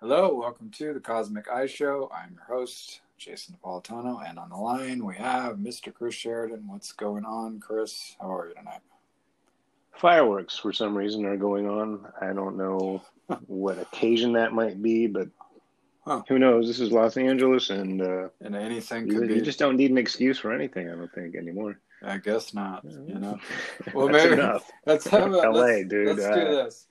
Hello, welcome to the Cosmic Eye Show. I'm your host, Jason Napolitano, and on the line we have Mr. Chris Sheridan. What's going on, Chris? How are you tonight? Fireworks, for some reason, are going on. I don't know what occasion that might be, but huh. who knows? This is Los Angeles, and uh, and anything you, you just don't need an excuse for anything. I don't think anymore. I guess not. You know. Well, maybe enough. let's have a, LA, let's, dude. Let's uh, do this.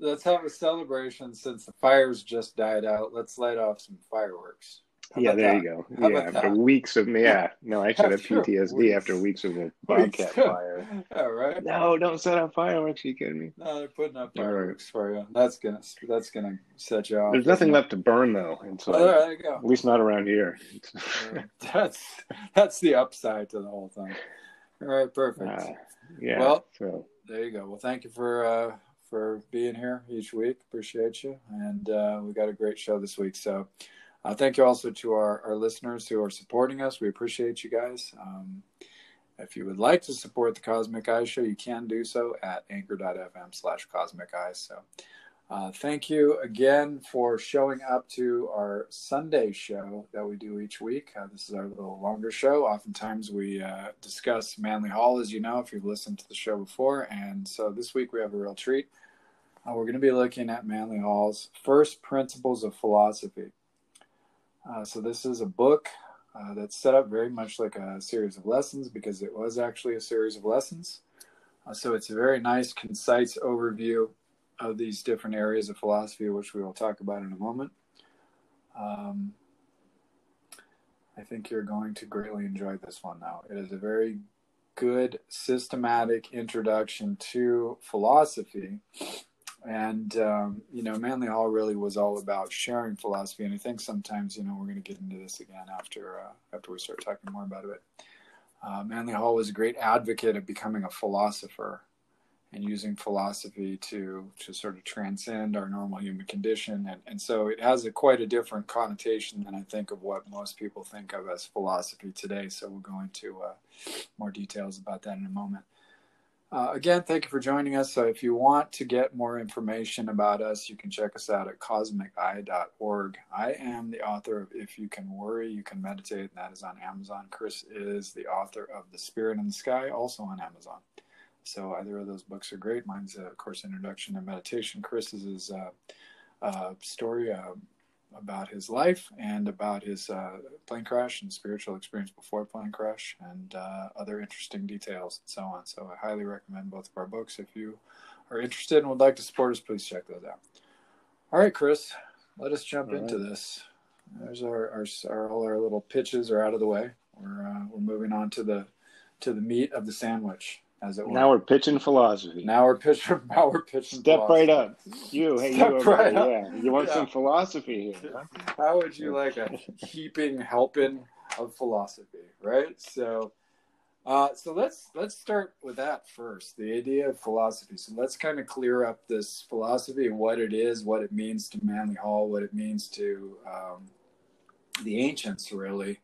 Let's have a celebration since the fires just died out. Let's light off some fireworks. How yeah, there that? you go. How yeah, after that? weeks of yeah, no, I should have PTSD weeks. after weeks of a bobcat fire. All right. No, don't set up fireworks. Are you kidding me? No, they're putting up fireworks right. for you. That's gonna that's gonna set you off. There's nothing left to burn though, and so well, there you go. At least not around here. that's that's the upside to the whole thing. All right, perfect. Uh, yeah. Well, so. there you go. Well, thank you for uh, for being here each week. Appreciate you. And uh, we got a great show this week. So uh, thank you also to our, our listeners who are supporting us. We appreciate you guys. Um, if you would like to support the Cosmic Eye Show, you can do so at anchor.fm slash cosmic eyes. So uh, thank you again for showing up to our Sunday show that we do each week. Uh, this is our little longer show. Oftentimes we uh, discuss Manly Hall, as you know, if you've listened to the show before. And so this week we have a real treat. Uh, we're going to be looking at Manly Hall's First Principles of Philosophy. Uh, so this is a book uh, that's set up very much like a series of lessons because it was actually a series of lessons. so it's a very nice, concise overview of these different areas of philosophy, which we will talk about in a moment. Um, I think you're going to greatly enjoy this one now. It is a very good, systematic introduction to philosophy. And, um, you know, Manly Hall really was all about sharing philosophy. And I think sometimes, you know, we're going to get into this again after, uh, after we start talking more about it. Uh, Manly Hall was a great advocate of becoming a philosopher and using philosophy to to sort of transcend our normal human condition. And, and so it has a quite a different connotation than i think of what most people think of as philosophy today. So we'll go into uh, more details about that in a moment. Uh, again thank you for joining us. So if you want to get more information about us you can check us out at cosmiceye.org i am the author of if you can worry you can meditate and that is on amazon. Chris is the author of the spirit in the sky also on amazon so either of those books are great. Mine's, uh, of course, Introduction to Meditation. Chris's is a uh, uh, story uh, about his life and about his uh, plane crash and spiritual experience before plane crash and uh, other interesting details and so on. So I highly recommend both of our books. If you are interested and would like to support us, please check those out. All right, Chris, let us jump all into right. this. There's our, our, our, all our little pitches are out of the way. We're we're moving on to the to the meat of the sandwich as it were. Now we're pitching philosophy. Now we're pitching. Now we're pitching. Step philosophy. right up. You, hey, Step you, right up. yeah. You want yeah. some philosophy here? Huh? How would you like a heaping helping of philosophy, right? So, uh, so let's let's start with that first. The idea of philosophy. So let's kind of clear up this philosophy and what it is, what it means to Manly Hall, what it means to um, the ancients, really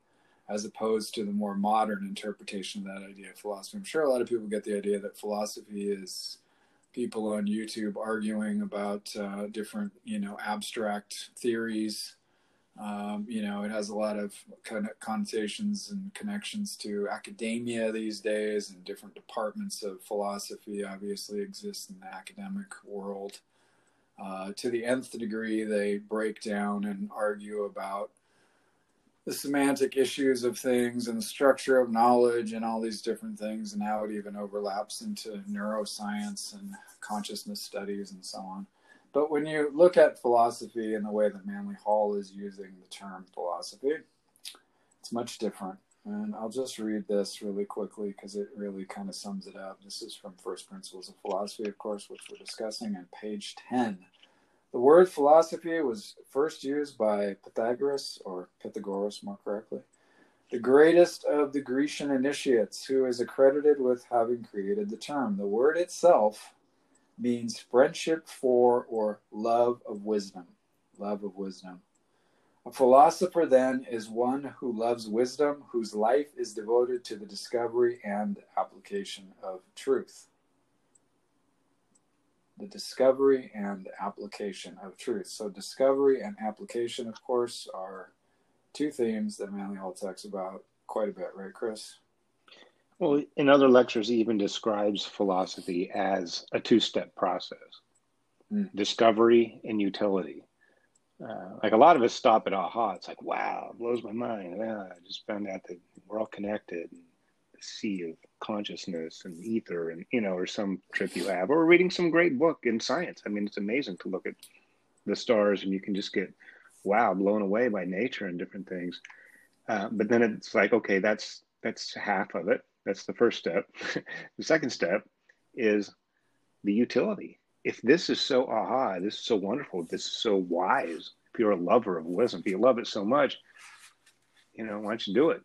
as opposed to the more modern interpretation of that idea of philosophy. I'm sure a lot of people get the idea that philosophy is people on YouTube arguing about uh, different, you know, abstract theories. Um, you know, it has a lot of connotations and connections to academia these days, and different departments of philosophy obviously exist in the academic world. Uh, to the nth degree, they break down and argue about the semantic issues of things and the structure of knowledge and all these different things and how it even overlaps into neuroscience and consciousness studies and so on. But when you look at philosophy in the way that Manly Hall is using the term philosophy, it's much different. And I'll just read this really quickly because it really kind of sums it up. This is from First Principles of Philosophy, of course, which we're discussing on page 10 the word philosophy was first used by Pythagoras, or Pythagoras more correctly, the greatest of the Grecian initiates, who is accredited with having created the term. The word itself means friendship for or love of wisdom. Love of wisdom. A philosopher, then, is one who loves wisdom, whose life is devoted to the discovery and application of truth. The discovery and application of truth. So, discovery and application, of course, are two themes that Manly Hall talks about quite a bit, right, Chris? Well, in other lectures, he even describes philosophy as a two step process mm. discovery and utility. Uh, like a lot of us stop at aha. It's like, wow, it blows my mind. Yeah, I just found out that we're all connected. And the sea of consciousness and ether, and you know, or some trip you have, or reading some great book in science. I mean, it's amazing to look at the stars and you can just get wow, blown away by nature and different things. Uh, but then it's like, okay, that's that's half of it. That's the first step. the second step is the utility. If this is so aha, this is so wonderful, this is so wise, if you're a lover of wisdom, if you love it so much, you know, why don't you do it?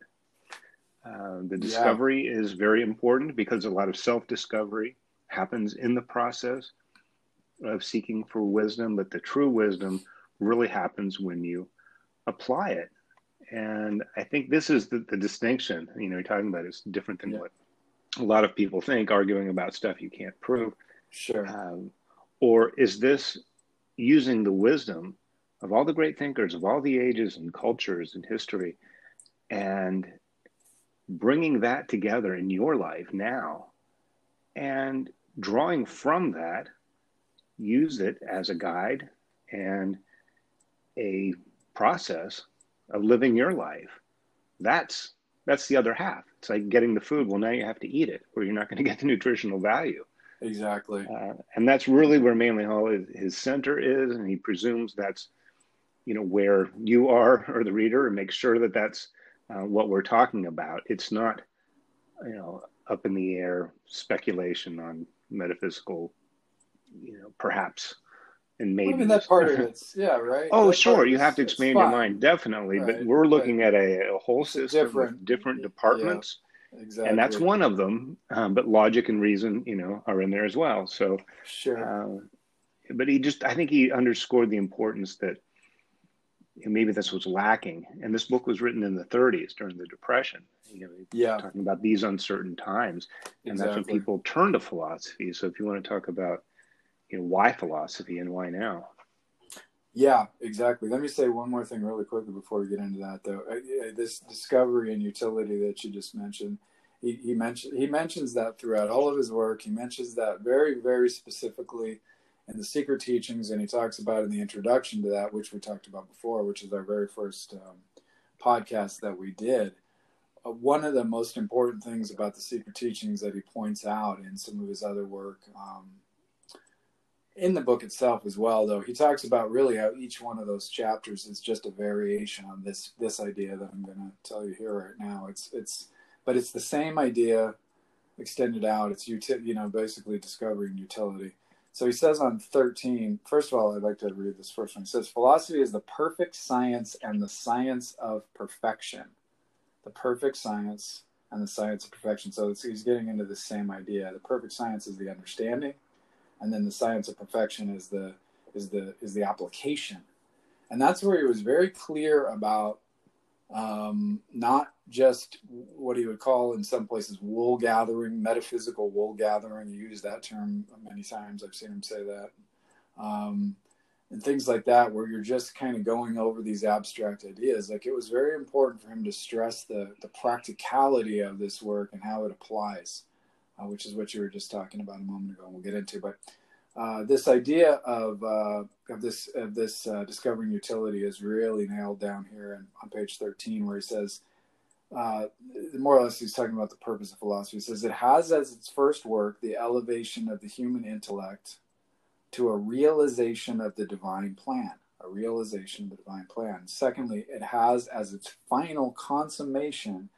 Uh, the discovery yeah. is very important because a lot of self discovery happens in the process of seeking for wisdom, but the true wisdom really happens when you apply it. And I think this is the, the distinction, you know, you're talking about is different than yeah. what a lot of people think, arguing about stuff you can't prove. Sure. Um, or is this using the wisdom of all the great thinkers of all the ages and cultures and history and bringing that together in your life now and drawing from that, use it as a guide and a process of living your life. That's that's the other half. It's like getting the food. Well, now you have to eat it, or you're not going to get the nutritional value. Exactly. Uh, and that's really where Manly Hall is, his center is, and he presumes that's you know where you are or the reader, and make sure that that's uh, what we're talking about. It's not you know up in the air speculation on metaphysical, you know, perhaps and maybe I mean that part of it's yeah right. oh, that sure, you have to expand your mind definitely, right. but we're looking at a, a whole system different, of different departments. Yeah, exactly. And that's one of them, um, but logic and reason, you know, are in there as well. So, sure. Uh, but he just, I think he underscored the importance that maybe this was lacking. And this book was written in the 30s during the Depression. You know, yeah. talking about these uncertain times, and exactly. that's when people turn to philosophy. So, if you want to talk about you know why philosophy and why now yeah exactly let me say one more thing really quickly before we get into that though this discovery and utility that you just mentioned he, he mentioned he mentions that throughout all of his work he mentions that very very specifically in the secret teachings and he talks about in the introduction to that which we talked about before which is our very first um, podcast that we did uh, one of the most important things about the secret teachings that he points out in some of his other work um, in the book itself as well though he talks about really how each one of those chapters is just a variation on this this idea that i'm going to tell you here right now. It's it's but it's the same idea extended out. It's you know basically discovering utility so he says on 13 first of all i'd like to read this first one. He says philosophy is the perfect science and the science of perfection. The perfect science and the science of perfection. So he's getting into the same idea. The perfect science is the understanding and then the science of perfection is the is the is the application. And that's where he was very clear about um, not just what he would call in some places wool gathering metaphysical wool gathering. He used that term many times. I've seen him say that. Um, and things like that where you're just kind of going over these abstract ideas. Like it was very important for him to stress the the practicality of this work and how it applies uh, which is what you were just talking about a moment ago, and we'll get into. But uh, this idea of uh, of this of this uh, discovering utility is really nailed down here in, on page thirteen, where he says. Uh, more or less, he's talking about the purpose of philosophy. He says it has as its first work the elevation of the human intellect to a realization of the divine plan, a realization of the divine plan. Secondly, it has as its final consummation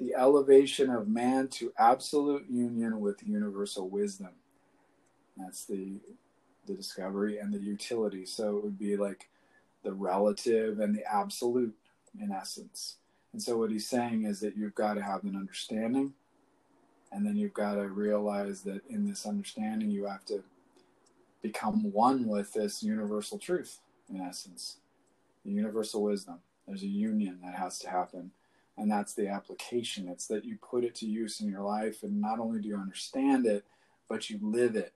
the elevation of man to absolute union with universal wisdom. That's the the discovery and the utility. So it would be like the relative and the absolute in essence. And so what he's saying is that you've got to have an understanding and then you've got to realize that in this understanding you have to become one with this universal truth in essence. The universal wisdom. There's a union that has to happen and that's the application it's that you put it to use in your life and not only do you understand it but you live it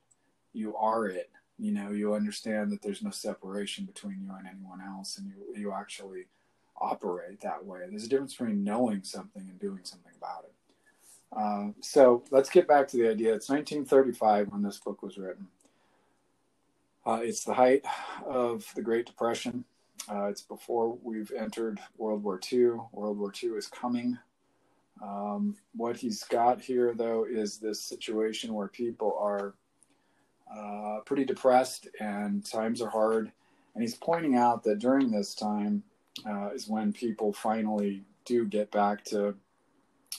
you are it you know you understand that there's no separation between you and anyone else and you you actually operate that way. There's a difference between knowing something and doing something about it. Uh, so let's get back to the idea. It's 1935 when this book was written. Uh, it's the height of the great depression. Uh, it's before we've entered world war ii world war ii is coming. Um, what he's got here though is this situation where people are uh, pretty depressed and times are hard. And he's pointing out that during this time uh, is when people finally do get back to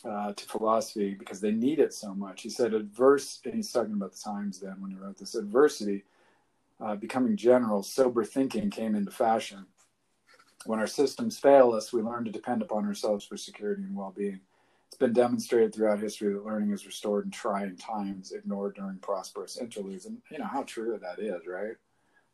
uh, to philosophy because they need it so much. He said adverse, and he's talking about the times then when he wrote this adversity, uh, becoming general, sober thinking came into fashion. When our systems fail us, we learn to depend upon ourselves for security and well-being. It's been demonstrated throughout history that learning is restored in trying times, ignored during prosperous interludes. And you know how true that is, right?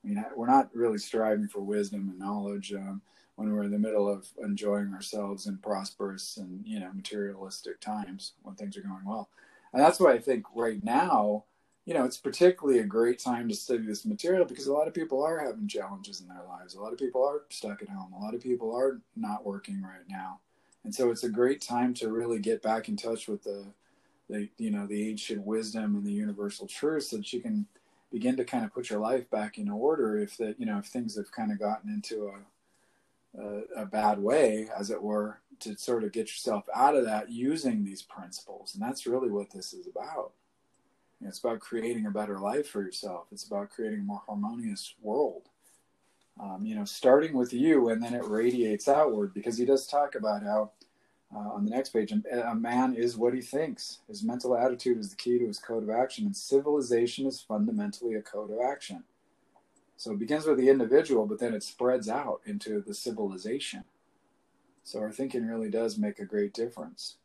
I mean, we're not really striving for wisdom and knowledge um, when we're in the middle of enjoying ourselves in prosperous and you know materialistic times when things are going well. And that's why I think right now, you know, it's particularly a great time to study this material because a lot of people are having challenges in their lives. A lot of people are stuck at home. A lot of people are not working right now and so it's a great time to really get back in touch with the the you know the ancient wisdom and the universal truths that you can begin to kind of put your life back in order if that you know if things have kind of gotten into a, a, a bad way as it were to sort of get yourself out of that using these principles. And that's really what this is about. You know, it's about creating a better life for yourself. It's about creating a more harmonious world um, you know, starting with you and then it radiates outward because he does talk about how uh, on the next page, a man is what he thinks. His mental attitude is the key to his code of action, and civilization is fundamentally a code of action. So it begins with the individual, but then it spreads out into the civilization. So our thinking really does make a great difference.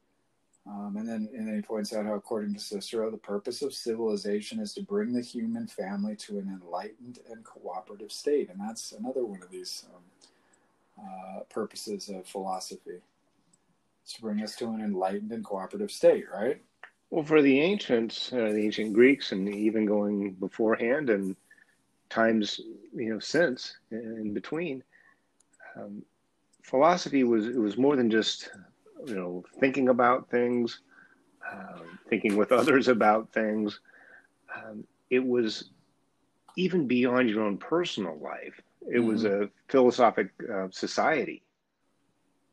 Um, and then and then he points out how, according to Cicero, the purpose of civilization is to bring the human family to an enlightened and cooperative state, and that's another one of these um, uh, purposes of philosophy. To bring us to an enlightened and cooperative state, right? Well, for the ancients, uh, the ancient Greeks, and even going beforehand and times you know since in between, um, philosophy was it was more than just you know, thinking about things, um, thinking with others about things. Um, it was even beyond your own personal life. It mm-hmm. was a philosophic uh, society,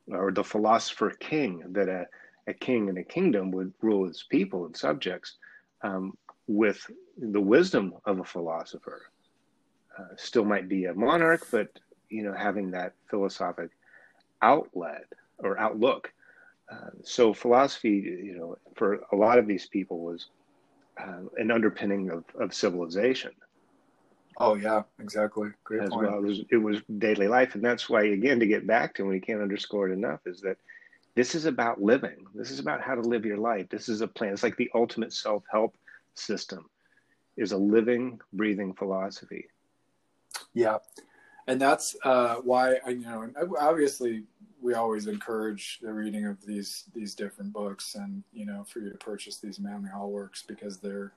or the philosopher king that a, a king in a kingdom would rule his people and subjects um, with the wisdom of a philosopher. Uh, still might be a monarch, but you know, having that philosophic outlet or outlook uh, so philosophy, you know, for a lot of these people was uh, an underpinning of, of civilization. Oh yeah, exactly. Great As point. well, it was, it was daily life, and that's why, again, to get back to, and we can't underscore it enough, is that this is about living. This is about how to live your life. This is a plan. It's like the ultimate self-help system, is a living, breathing philosophy. Yeah, and that's uh, why I, you know, obviously we always encourage the reading of these these different books and you know for you to purchase these manly hall works because they're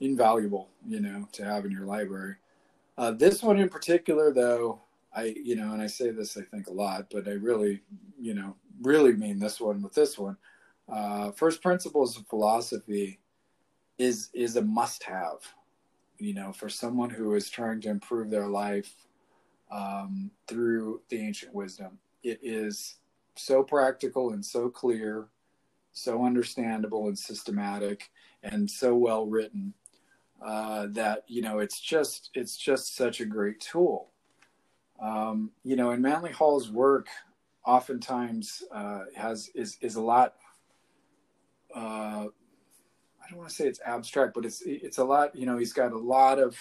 invaluable you know to have in your library. Uh, this one in particular though i you know and i say this i think a lot but i really you know really mean this one with this one. Uh, first principles of philosophy is is a must have you know for someone who is trying to improve their life um, through the ancient wisdom it is so practical and so clear, so understandable and systematic, and so well written uh, that you know it's just it's just such a great tool. Um, you know, and Manly Hall's work oftentimes uh, has is is a lot. Uh, I don't want to say it's abstract, but it's it's a lot. You know, he's got a lot of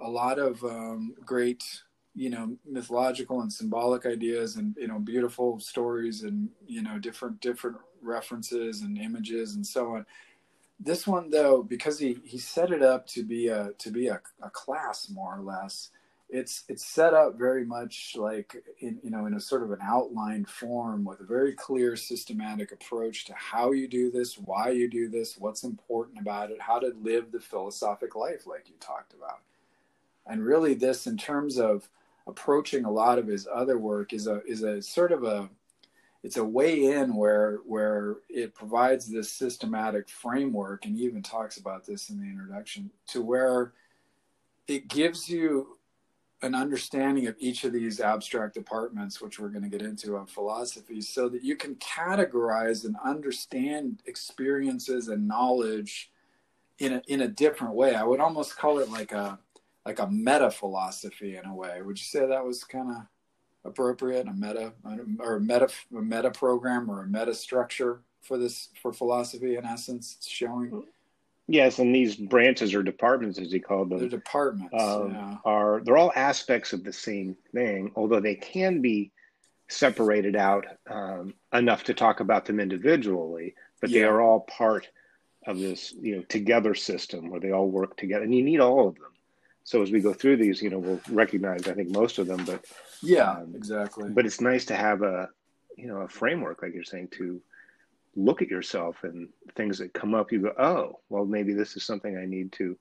a lot of um, great you know mythological and symbolic ideas and you know beautiful stories and you know different different references and images and so on. This one though because he he set it up to be a to be a, a class more or less it's it's set up very much like in you know in a sort of an outlined form with a very clear systematic approach to how you do this why you do this what's important about it how to live the philosophic life like you talked about. And really this in terms of approaching a lot of his other work is a is a sort of a it's a way in where where it provides this systematic framework and he even talks about this in the introduction to where it gives you an understanding of each of these abstract departments which we're going to get into on philosophy so that you can categorize and understand experiences and knowledge in a in a different way. I would almost call it like a like a meta philosophy in a way would you say that was kind of appropriate, a meta or a meta a meta program or a meta structure for this for philosophy in essence showing. Yes, and these branches or departments, as he called them, the departments um, yeah. are they're all aspects of the same thing, although they can be separated out um, enough to talk about them individually, but yeah. they are all part of this you know together system where they all work together, and you need all of them. So as we go through these, you know, we'll recognize I think most of them, but yeah, um, exactly. But it's nice to have a you know a framework, like you're saying, to look at yourself and things that come up. You go, oh, well, maybe this is something I need to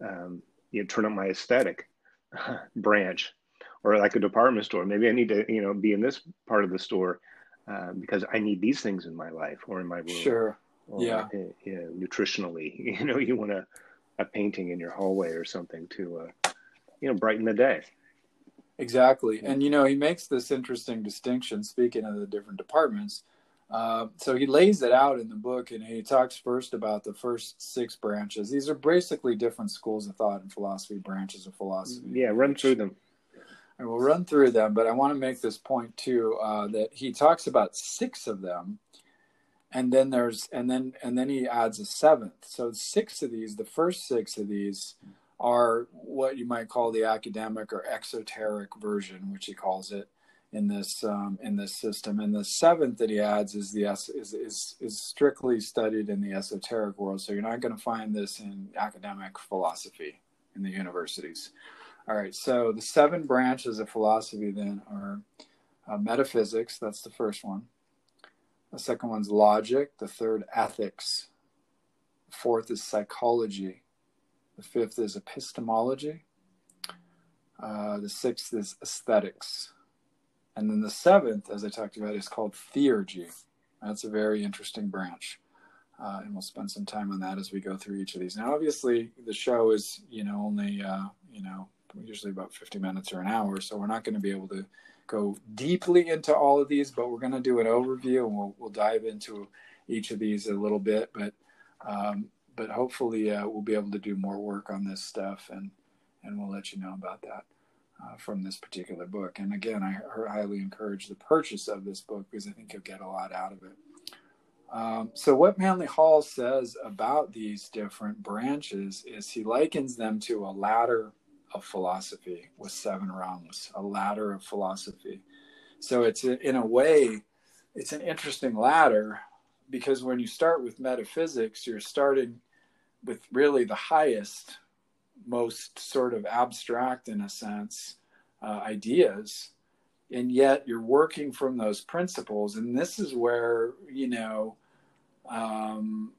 um, you know turn up my aesthetic branch, or like a department store. Maybe I need to you know be in this part of the store uh, because I need these things in my life or in my room. Sure. Or, yeah. You know, nutritionally, you know, you want to a painting in your hallway or something to uh, you know brighten the day. Exactly. And you know he makes this interesting distinction speaking of the different departments uh, so he lays it out in the book and he talks first about the first six branches. These are basically different schools of thought and philosophy branches of philosophy. Yeah run through them. I will run through them, but I want to make this point too uh, that he talks about six of them and then there's and then and then he adds a seventh. So six of these the first six of these are what you might call the academic or exoteric version which he calls it in this um, in this system. And the seventh that he adds is the is, is is strictly studied in the esoteric world. So you're not going to find this in academic philosophy in the universities. All right so the seven branches of philosophy then are uh, metaphysics that's the first one the second one's logic. The third, ethics. The fourth is psychology. The fifth is epistemology. Uh, the sixth is aesthetics. And then the seventh, as I talked about, is called theurgy. That's a very interesting branch. Uh, and we'll spend some time on that as we go through each of these. Now, obviously, the show is, you know, only, uh, you know, usually about 50 minutes or an hour, so we're not going to be able to go deeply into all of these, but we're going to do an overview and we'll, we'll dive into each of these a little bit. But um, but hopefully uh, we'll be able to do more work on this stuff and and we'll let you know about that uh, from this particular book. And again, I highly encourage the purchase of this book because I think you'll get a lot out of it. Um, so, what Manly Hall says about these different branches is he likens them to a ladder of philosophy with seven rungs, a ladder of philosophy. So it's in a way, it's an interesting ladder because when you start with metaphysics, you're starting with really the highest, most sort of abstract, in a sense, uh, ideas. And yet you're working from those principles. And this is where, you know, um,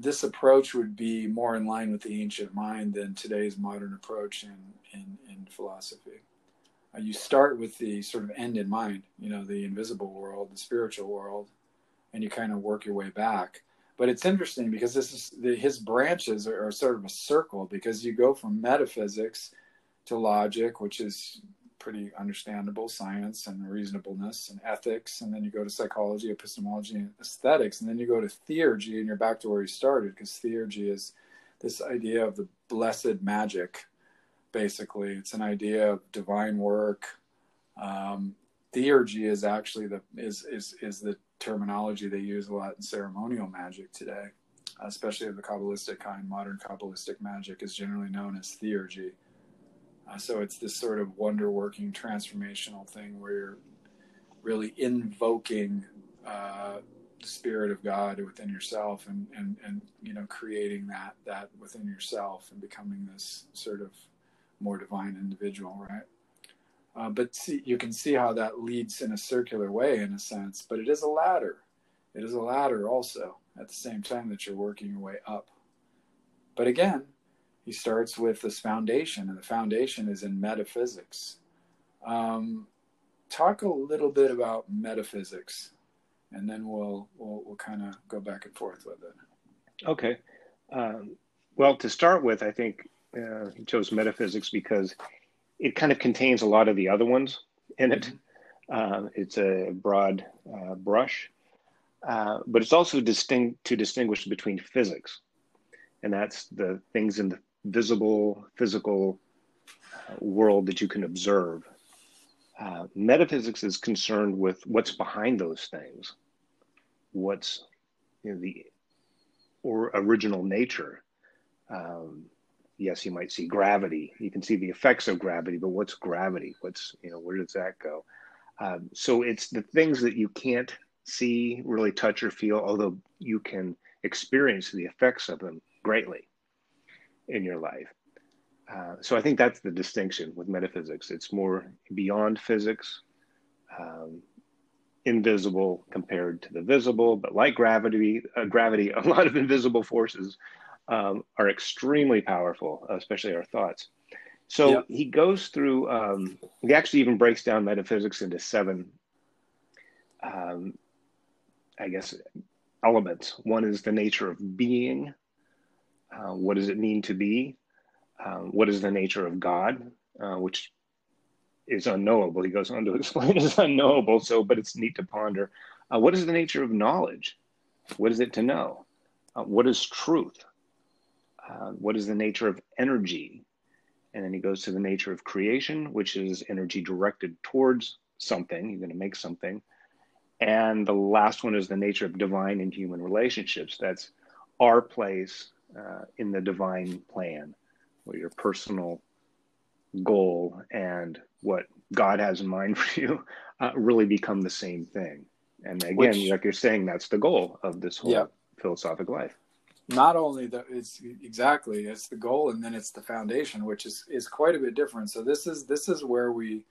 this approach would be more in line with the ancient mind than today's modern approach in, in, in philosophy. Uh, you start with the sort of end in mind, you know, the invisible world, the spiritual world, and you kind of work your way back. But it's interesting because this is the, his branches are, are sort of a circle because you go from metaphysics to logic, which is pretty understandable science and reasonableness and ethics and then you go to psychology epistemology and aesthetics and then you go to theurgy and you're back to where you started because theurgy is this idea of the blessed magic basically. It's an idea of divine work. Um, theurgy is actually the is is is the terminology they use a lot in ceremonial magic today especially of the kabbalistic kind. Modern kabbalistic magic is generally known as theurgy so it's this sort of wonder working transformational thing where you're really invoking uh, the spirit of God within yourself and, and, and, you know, creating that, that within yourself and becoming this sort of more divine individual, right? Uh, but see, you can see how that leads in a circular way in a sense, but it is a ladder. It is a ladder also at the same time that you're working your way up. But again, he starts with this foundation, and the foundation is in metaphysics. Um, talk a little bit about metaphysics, and then we'll we'll, we'll kind of go back and forth with it. Okay. Um, well, to start with, I think uh, he chose metaphysics because it kind of contains a lot of the other ones in it. Uh, it's a broad uh, brush, uh, but it's also distinct to distinguish between physics, and that's the things in the visible, physical uh, world that you can observe. Uh, metaphysics is concerned with what's behind those things, what's you know, the or original nature. Um, yes, you might see gravity. You can see the effects of gravity, but what's gravity? What's you know where does that go? Um, so it's the things that you can't see, really touch or feel, although you can experience the effects of them greatly in your life. Uh, so I think that's the distinction with metaphysics. It's more beyond physics, um, invisible compared to the visible. But like gravity, uh, gravity, a lot of invisible forces um, are extremely powerful, especially our thoughts. So yep. he goes through. Um, he actually even breaks down metaphysics into seven, um, I guess, elements. One is the nature of being. Uh, what does it mean to be? Um, what is the nature of God, uh, which is unknowable. He goes on to explain it's unknowable. So, but it's neat to ponder. Uh, what is the nature of knowledge? What is it to know? Uh, what is truth? Uh, what is the nature of energy? And then he goes to the nature of creation, which is energy directed towards something. You're going to make something. And the last one is the nature of divine and human relationships. That's our place uh, in the divine plan, where your personal goal and what God has in mind for you uh, really become the same thing. And again, Which, like you're saying, that's the goal of this whole yeah. philosophic life not only that it's exactly it's the goal and then it's the foundation which is is quite a bit different so this is this is where we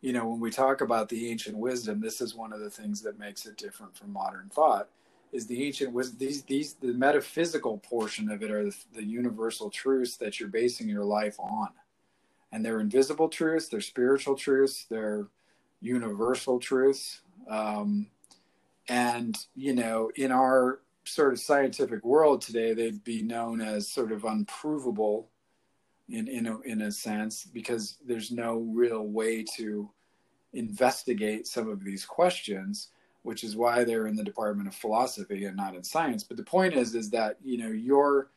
you know when we talk about the ancient wisdom this is one of the things that makes it different from modern thought is the ancient wisdom these these the metaphysical portion of it are the, the universal truths that you're basing your life on. And they're invisible truths they're spiritual truths they're universal truths. Um, and you know in our sort of scientific world today, they'd be known as sort of unprovable in in a, in a sense because there's no real way to investigate some of these questions, which is why they're in the Department of Philosophy and not in science. But the point is, is that you know you're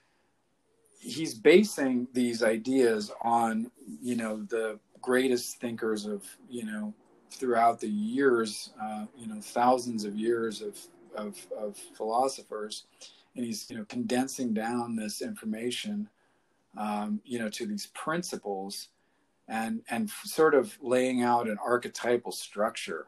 he's basing these ideas on you know the greatest thinkers of you know throughout the years, uh, you know thousands of years of of, of philosophers, and he's you know condensing down this information, um, you know, to these principles, and and sort of laying out an archetypal structure,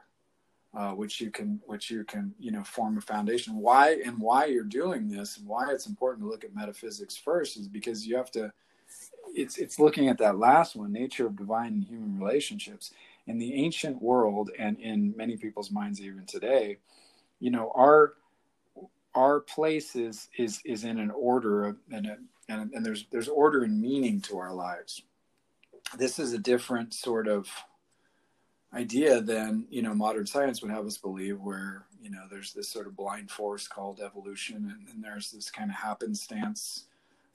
uh, which you can which you can you know form a foundation. Why and why you're doing this, and why it's important to look at metaphysics first, is because you have to. It's it's looking at that last one, nature of divine and human relationships. In the ancient world, and in many people's minds even today, you know our our place is is is in an order of, and a, and and there's there's order and meaning to our lives. This is a different sort of idea than you know modern science would have us believe, where you know there's this sort of blind force called evolution, and, and there's this kind of happenstance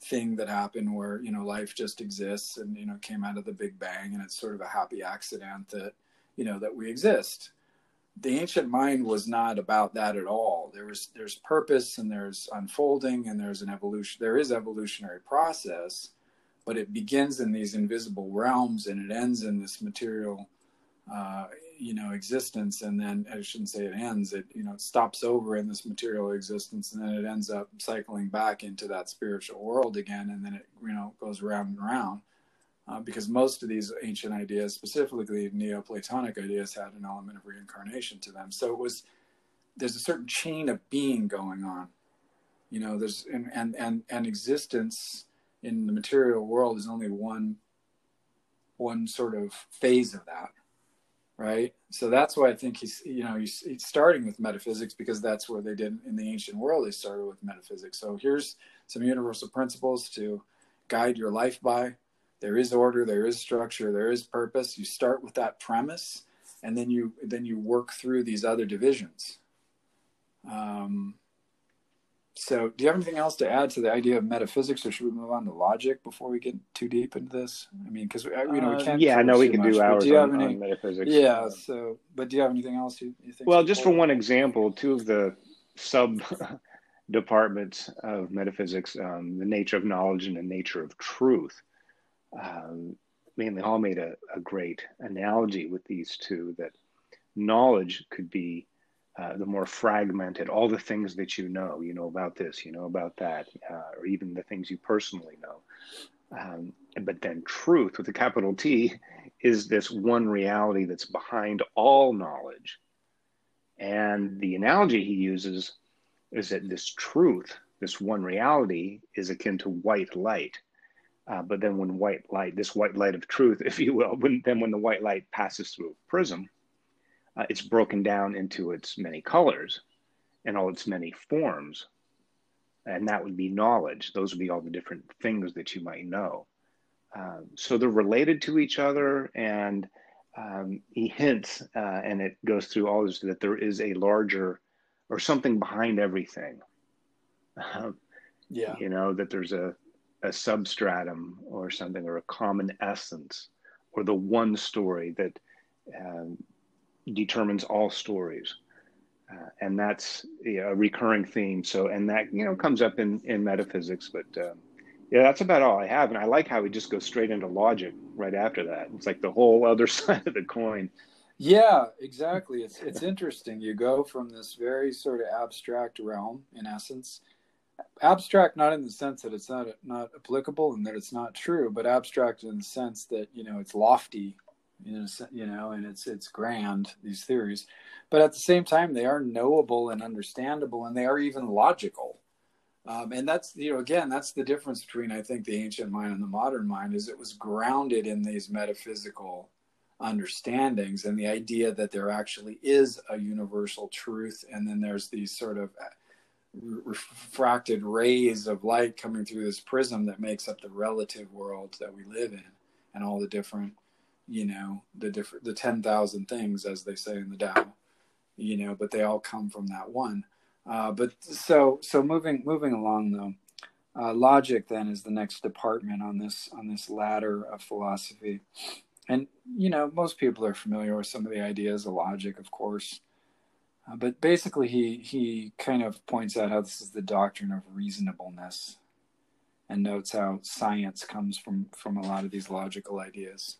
thing that happened where you know life just exists and you know came out of the big bang and it's sort of a happy accident that you know that we exist the ancient mind was not about that at all. There was there's purpose and there's unfolding and there's an evolution. There is evolutionary process, but it begins in these invisible realms and it ends in this material, uh, you know, existence. And then I shouldn't say it ends. It you know it stops over in this material existence and then it ends up cycling back into that spiritual world again. And then it you know goes round and round uh, because most of these ancient ideas, specifically Neoplatonic ideas, had an element of reincarnation to them. So it was there's a certain chain of being going on. You know, there's and and and, and existence in the material world is only one one sort of phase of that right so that's why i think he's you know he's, starting with metaphysics because that's where they did in the ancient world they started with metaphysics so here's some universal principles to guide your life by. There is order, there is structure, there is purpose. You start with that premise, and then you then you work through these other divisions. Um, so, do you have anything else to add to the idea of metaphysics, or should we move on to logic before we get too deep into this? I mean, because you know we uh, can't. Uh, yeah, know we can much, do hours do you on, have any, on metaphysics. Yeah. So, but do you have anything else you, you think? Well, just for one example, two of the sub departments of metaphysics, um, the nature of knowledge and the nature of truth. Um, Manly Hall made a, a great analogy with these two that knowledge could be uh, the more fragmented, all the things that you know, you know about this, you know about that, uh, or even the things you personally know. Um, but then truth with a capital T is this one reality that's behind all knowledge. And the analogy he uses is that this truth, this one reality, is akin to white light. Uh, but then when white light, this white light of truth, if you will, when, then when the white light passes through a prism, uh, it's broken down into its many colors and all its many forms. And that would be knowledge. Those would be all the different things that you might know. Um, so they're related to each other. And um, he hints, uh, and it goes through all this, that there is a larger or something behind everything. Um, yeah. You know, that there's a, a substratum or something, or a common essence, or the one story that um, determines all stories. Uh, and that's a recurring theme. So, and that, you know, comes up in, in metaphysics, but um, yeah, that's about all I have. And I like how we just go straight into logic right after that. It's like the whole other side of the coin. Yeah, exactly. It's it's interesting. You go from this very sort of abstract realm, in essence, abstract not in the sense that it's not not applicable and that it's not true, but abstract in the sense that you know it's lofty you know, and it's it's grand these theories, but at the same time they are knowable and understandable, and they are even logical. Um, and that's you know again that's the difference between I think the ancient mind and the modern mind is it was grounded in these metaphysical understandings and the idea that there actually is a universal truth, and then there's these sort of uh, refracted rays of light coming through this prism that makes up the relative world that we live in and all the different you know the different the 10,000 things as they say in the Tao you know but they all come from that one. Uh, but so so moving moving along though uh, logic then is the next department on this on this ladder of philosophy. And you know most people are familiar with some of the ideas of logic of course. Uh, but basically he he kind of points out how this is the doctrine of reasonableness and notes how science comes from from a lot of these logical ideas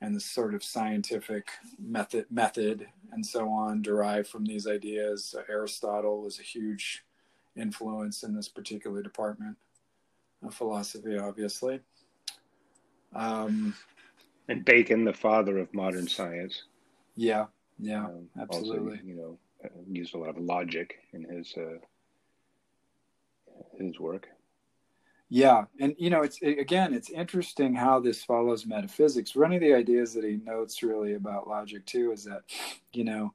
and the sort of scientific method method and so on derived from these ideas. Aristotle was a huge influence in this particular department of philosophy, obviously. Um, and Bacon, the father of modern science. Yeah, yeah, um, absolutely. Also, you know, uh, used a lot of logic in his uh, his work. Yeah, and you know, it's it, again, it's interesting how this follows metaphysics. One of the ideas that he notes really about logic too is that, you know,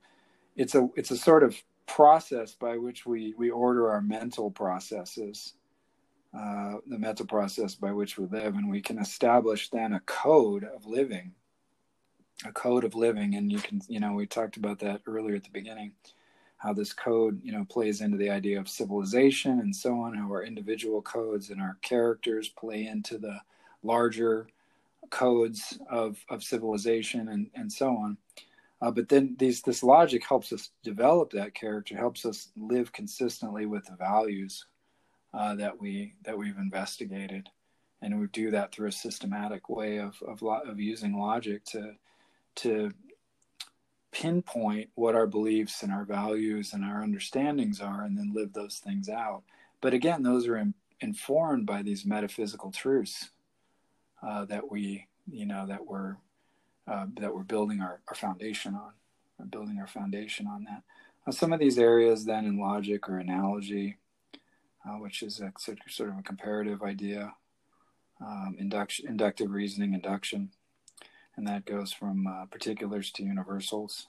it's a it's a sort of process by which we we order our mental processes, uh, the mental process by which we live, and we can establish then a code of living, a code of living, and you can, you know, we talked about that earlier at the beginning how this code you know plays into the idea of civilization and so on how our individual codes and our characters play into the larger codes of, of civilization and, and so on. Uh, but then these this logic helps us develop that character helps us live consistently with the values uh, that we that we've investigated. And we do that through a systematic way of of, of using logic to to pinpoint what our beliefs and our values and our understandings are and then live those things out. But again, those are in, informed by these metaphysical truths uh, that we, you know, that we're uh, that we're building our, our foundation on. We're building our foundation on that. Some of these areas then in logic or analogy, uh, which is a sort of a comparative idea, um, induction, inductive reasoning, induction and that goes from uh, particulars to universals,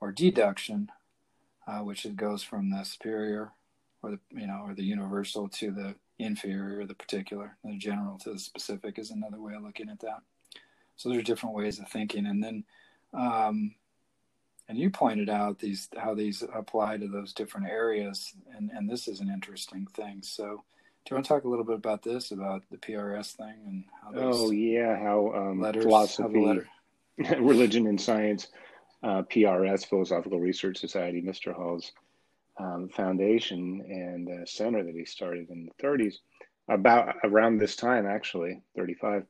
or deduction, uh, which it goes from the superior or the you know or the universal to the inferior, the particular, the general to the specific is another way of looking at that. So there's different ways of thinking, and then, um, and you pointed out these how these apply to those different areas, and and this is an interesting thing. So, do you want to talk a little bit about this, about the PRS thing, and how? Oh yeah, how um, letters, philosophy, how religion, and science, uh, PRS, Philosophical Research Society, Mr. Hall's um, foundation and uh, center that he started in the 30s, about around this time actually, 35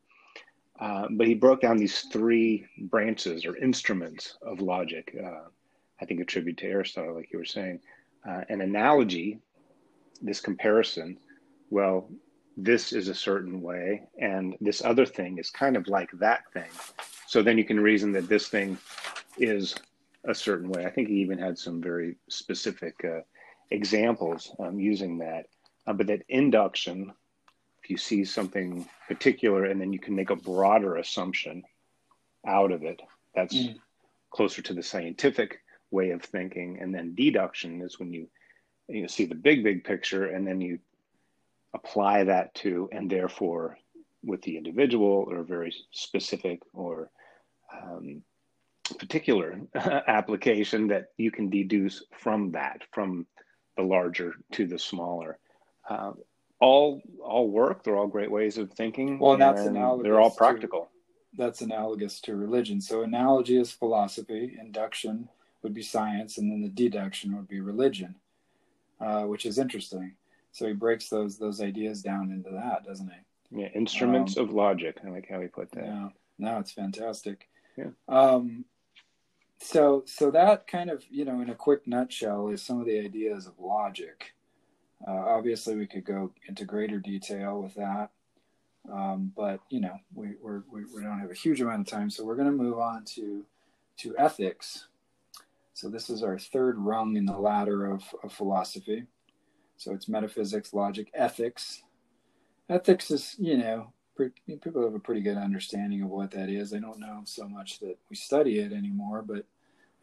uh, but he broke down these three branches or instruments of logic. Uh, I think a tribute to Aristotle, like you were saying. Uh, an analogy, this comparison, well, this is a certain way, and this other thing is kind of like that thing. So then you can reason that this thing is a certain way. I think he even had some very specific uh, examples um, using that. Uh, but that induction, if you see something particular and then you can make a broader assumption out of it, that's mm. closer to the scientific way of thinking. And then deduction is when you you see the big big picture and then you apply that to and therefore with the individual or very specific or um, particular application that you can deduce from that from the larger to the smaller uh, all all work. They're all great ways of thinking. Well, and that's analogous. They're all practical. To, that's analogous to religion. So analogy is philosophy. Induction would be science, and then the deduction would be religion, uh, which is interesting. So he breaks those those ideas down into that, doesn't he? Yeah, instruments um, of logic. I like how he put that. Yeah, no, it's fantastic. Yeah. Um, so so that kind of you know in a quick nutshell is some of the ideas of logic uh, obviously, we could go into greater detail with that, um, but you know, we, we're, we we don't have a huge amount of time, so we're going to move on to to ethics. So this is our third rung in the ladder of, of philosophy. So it's metaphysics, logic, ethics. Ethics is, you know, people have a pretty good understanding of what that is. I don't know so much that we study it anymore, but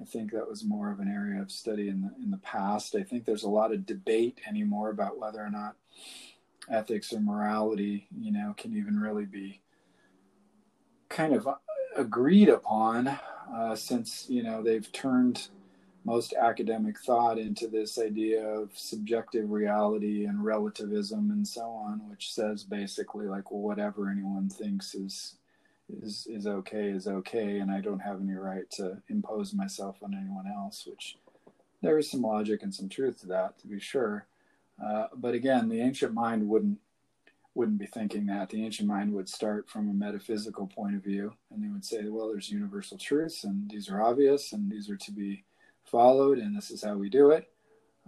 I think that was more of an area of study in the in the past. I think there's a lot of debate anymore about whether or not ethics or morality, you know, can even really be kind of agreed upon, uh, since you know they've turned most academic thought into this idea of subjective reality and relativism and so on, which says basically like, well, whatever anyone thinks is is is okay is okay, and I don't have any right to impose myself on anyone else. Which there is some logic and some truth to that, to be sure. Uh, but again, the ancient mind wouldn't wouldn't be thinking that. The ancient mind would start from a metaphysical point of view, and they would say, well, there's universal truths, and these are obvious, and these are to be followed, and this is how we do it.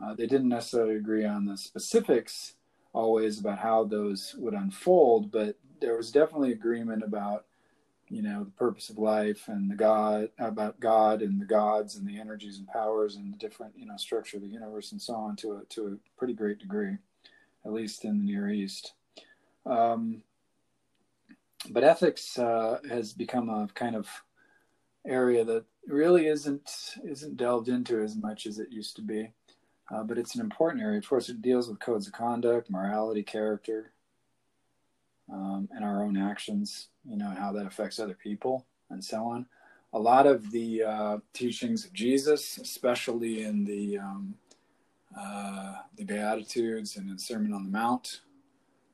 Uh, they didn't necessarily agree on the specifics always about how those would unfold, but there was definitely agreement about you know the purpose of life and the god about god and the gods and the energies and powers and the different you know structure of the universe and so on to a to a pretty great degree at least in the near east um, but ethics uh, has become a kind of area that really isn't isn't delved into as much as it used to be uh, but it's an important area of course it deals with codes of conduct morality character um, and our own actions, you know, how that affects other people and so on. A lot of the uh, teachings of Jesus, especially in the um, uh, the Beatitudes and in Sermon on the Mount,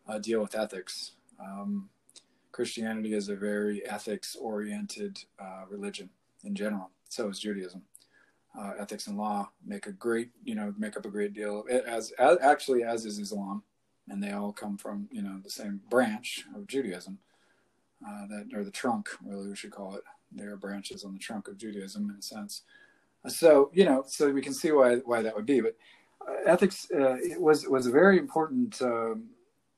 uh, deal with ethics. Um, Christianity is a very ethics-oriented uh, religion in general. So is Judaism. Uh, ethics and law make a great, you know, make up a great deal. As, as actually as is Islam and they all come from you know the same branch of Judaism, uh, that or the trunk, really we should call it. They are branches on the trunk of Judaism in a sense. So you know, so we can see why why that would be. But uh, ethics uh, was was a very important um,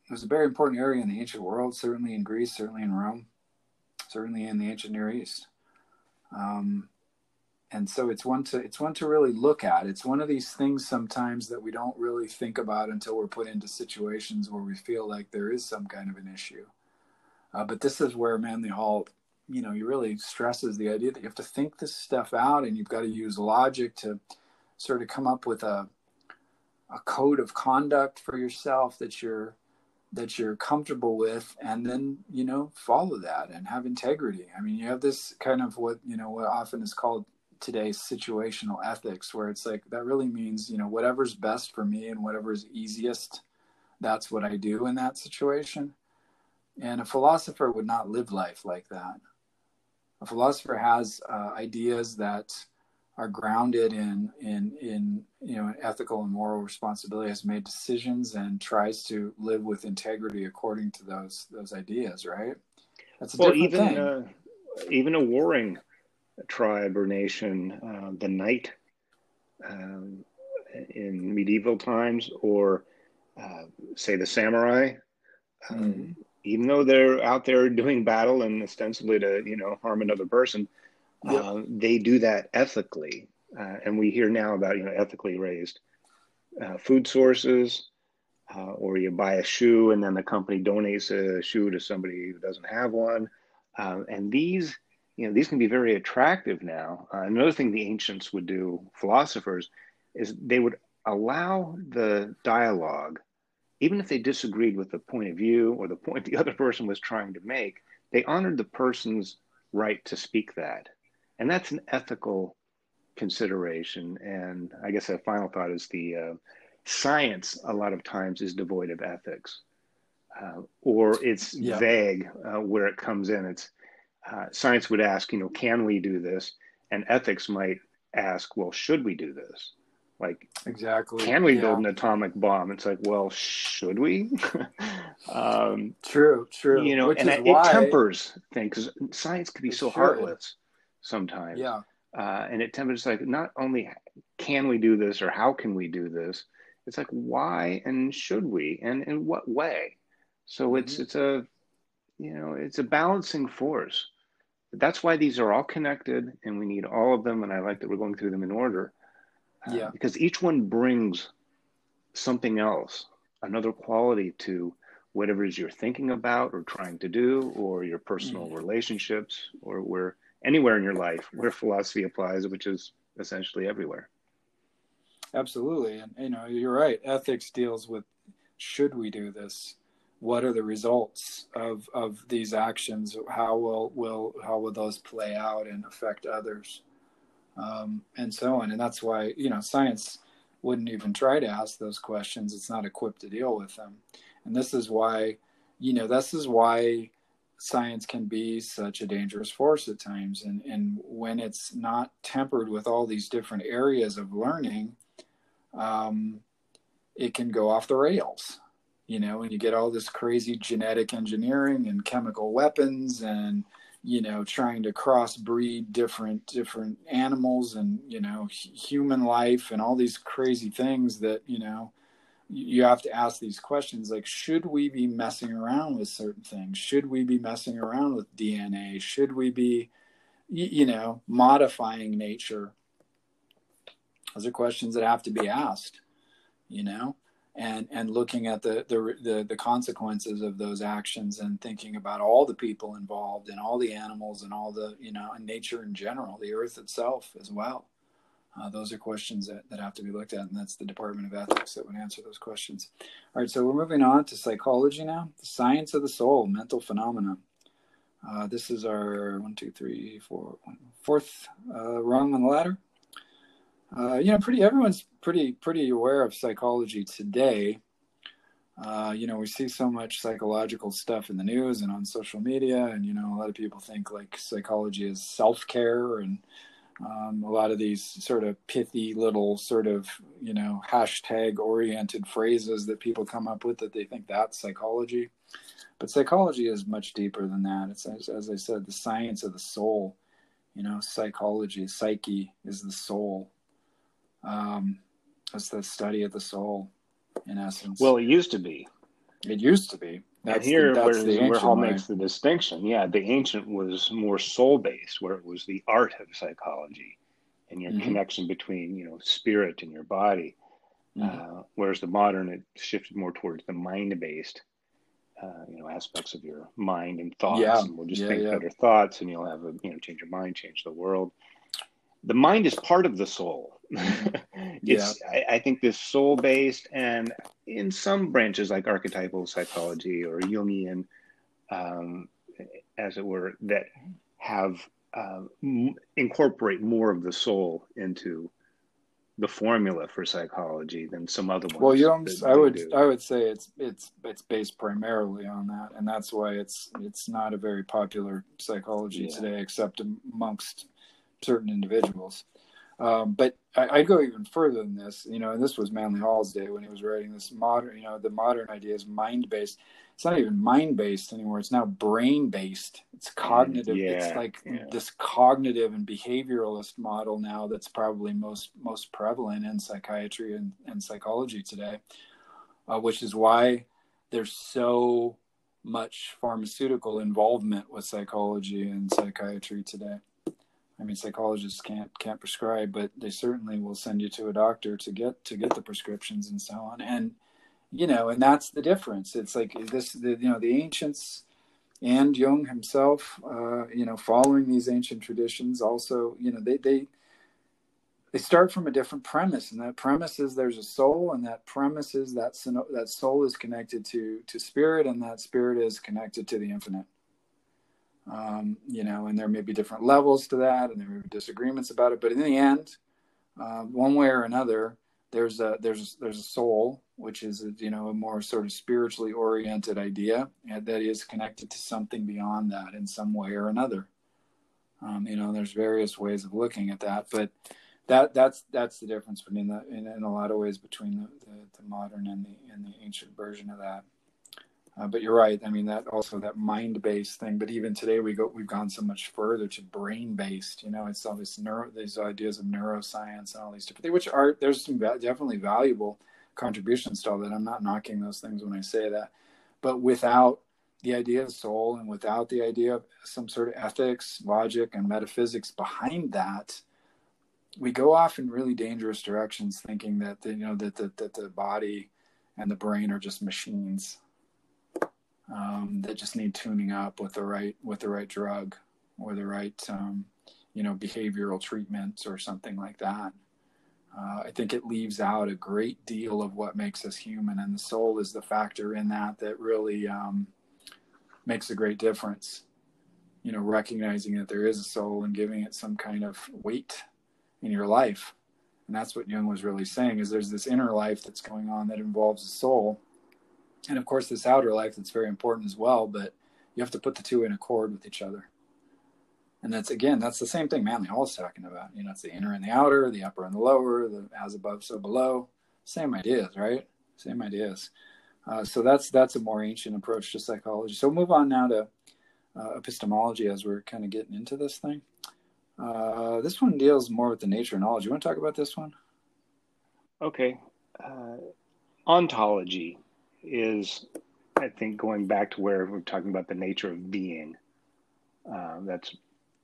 was a very important area in the ancient world, certainly in Greece, certainly in Rome, certainly in the ancient Near East. Um, and so it's one to it's one to really look at. It's one of these things sometimes that we don't really think about until we're put into situations where we feel like there is some kind of an issue. Uh, but this is where manly hall you know he really stresses the idea that you have to think this stuff out and you've got to use logic to sort of come up with a a code of conduct for yourself that you're that you're comfortable with and then you know follow that and have integrity. I mean you have this kind of what you know what often is called today situational ethics where it's like that really means you know whatever's best for me and whatever's easiest that's what i do in that situation. And a philosopher would not live life like that. A philosopher has uh, ideas that are grounded in in in you know an ethical and moral responsibility has made decisions and tries to live with integrity according to those those ideas right that's a well even uh, even a warring tribe or nation uh, the knight um, in medieval times or uh, say the samurai um, mm-hmm. even though they're out there doing battle and ostensibly to you know harm another person Yep. Uh, they do that ethically, uh, and we hear now about you know ethically raised uh, food sources, uh, or you buy a shoe and then the company donates a shoe to somebody who doesn't have one, um, and these you know these can be very attractive now. Uh, another thing the ancients would do, philosophers, is they would allow the dialogue, even if they disagreed with the point of view or the point the other person was trying to make, they honored the person's right to speak that and that's an ethical consideration. And I guess a final thought is the uh, science a lot of times is devoid of ethics, uh, or it's yeah. vague uh, where it comes in. It's uh, science would ask, you know, can we do this? And ethics might ask, well, should we do this? Like exactly, can we yeah. build an atomic bomb? It's like, well, should we? um, true, true. You know, Which and it, why... tempers things because science can be it so should. heartless sometimes. Yeah. Uh, and it tempers like not only can we do this or how can we do this, it's like why and should we and in what way. So mm-hmm. it's it's a you know it's a balancing force. That's why these are all connected, and we need all of them. And I like that we're going through them in order. Uh, yeah. because each one brings something else, another quality to whatever it is you're thinking about or trying to do, or your personal mm-hmm. relationships, or where anywhere in your life where philosophy applies, which is essentially everywhere. Absolutely, and you know you're right. Ethics deals with should we do this? What are the results of of these actions? How will will how will those play out and affect others, um, and so on? And that's why you know science wouldn't even try to ask those questions. It's not equipped to deal with them, and this is why you know this is why science can be such a dangerous force at times. And and when it's not tempered with all these different areas of learning um, it can go off the rails you know and you get all this crazy genetic engineering and chemical weapons and you know trying to crossbreed different different animals and you know human life and all these crazy things that you know you have to ask these questions like should we be messing around with certain things? Should we be messing around with dna should we be you know modifying nature? Those are questions that have to be asked you know and and looking at the the the, the consequences of those actions and thinking about all the people involved and all the animals and all the you know and nature in general the earth itself as well uh, those are questions that, that have to be looked at, and that's the Department of Ethics that would answer those questions. All right, so we're moving on to psychology now, the science of the soul, mental phenomena. Uh, this is our one, two, three, four, fourth uh, rung on the ladder. Uh, you know, pretty everyone's pretty pretty aware of psychology today. Uh, you know, we see so much psychological stuff in the news and on social media, and you know, a lot of people think like psychology is self care and um, a lot of these sort of pithy little sort of you know hashtag oriented phrases that people come up with that they think that's psychology. But psychology is much deeper than that. It's as, as i said the science of the soul you know psychology psyche is the soul. Um, it's the study of the soul in essence. Well it used to be. It used to be that's and here, the, where, where Hall makes the distinction, yeah, the ancient was more soul based, where it was the art of psychology and your mm-hmm. connection between, you know, spirit and your body. Mm-hmm. Uh, whereas the modern, it shifted more towards the mind based, uh, you know, aspects of your mind and thoughts. Yeah. And we'll just yeah, think yeah. better thoughts and you'll have a, you know, change your mind, change the world. The mind is part of the soul. It's yeah. I, I, think this soul based and in some branches like archetypal psychology or Jungian, um, as it were, that have uh, m- incorporate more of the soul into the formula for psychology than some other ones. Well, Jung's, I would, do. I would say it's it's it's based primarily on that, and that's why it's it's not a very popular psychology yeah. today, except amongst certain individuals. Um, but I, would go even further than this, you know, and this was Manly Hall's day when he was writing this modern, you know, the modern idea is mind based. It's not even mind based anymore. It's now brain based. It's cognitive. Yeah, it's like yeah. this cognitive and behavioralist model now that's probably most most prevalent in psychiatry and, and psychology today, uh, which is why there's so much pharmaceutical involvement with psychology and psychiatry today. I mean, psychologists can't can't prescribe, but they certainly will send you to a doctor to get to get the prescriptions and so on. And you know, and that's the difference. It's like this, the, you know, the ancients and Jung himself, uh, you know, following these ancient traditions, also, you know, they they they start from a different premise, and that premise is there's a soul, and that premise is that that soul is connected to to spirit, and that spirit is connected to the infinite um, you know, and there may be different levels to that, and there may be disagreements about it. But in the end, uh, one way or another, there's a there's there's a soul, which is a, you know a more sort of spiritually oriented idea that is connected to something beyond that in some way or another. Um, you know, there's various ways of looking at that, but that that's that's the difference between the in, in a lot of ways between the, the, the modern and the and the ancient version of that. Uh, but you're right. I mean, that also that mind-based thing. But even today, we go we've gone so much further to brain-based. You know, it's all this neuro these ideas of neuroscience and all these different things, which are there's some definitely valuable contributions to all that. I'm not knocking those things when I say that, but without the idea of soul and without the idea of some sort of ethics, logic, and metaphysics behind that, we go off in really dangerous directions, thinking that the, you know that the, that the body and the brain are just machines um, that just need tuning up with the right with the right drug or the right um, you know behavioral treatments or something like that. Uh, I think it leaves out a great deal of what makes us human, and the soul is the factor in that that really um, makes a great difference. You know, recognizing that there is a soul and giving it some kind of weight in your life, and that's what Jung was really saying: is there's this inner life that's going on that involves the soul, and of course this outer life that's very important as well but you have to put the two in accord with each other. And that's again that's the same thing manly Hall hall's talking about. You know it's the inner and the outer the upper and the lower the as above so below. Same ideas right? Same ideas. Uh, so that's that's a more ancient approach to psychology. So move on now to uh, epistemology as we're kind of getting into this thing. Uh, this one deals more with the nature of knowledge. You want to talk about this one? Okay. Uh, ontology is, I think, going back to where we're talking about the nature of being. Uh, that's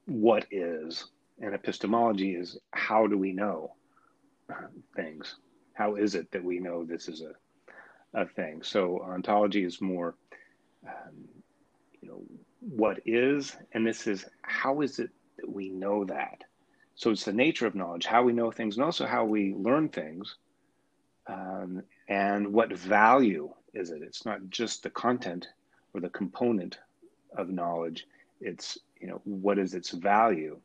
what is. And epistemology is how do we know things? How is it that we know this is a, a thing? So ontology is more, um, you know, what is, and this is how is it that we know that? So it's the nature of knowledge, how we know things, and also how we learn things, um, and what value is it? It's not just the content or the component of knowledge. It's you know what is its value,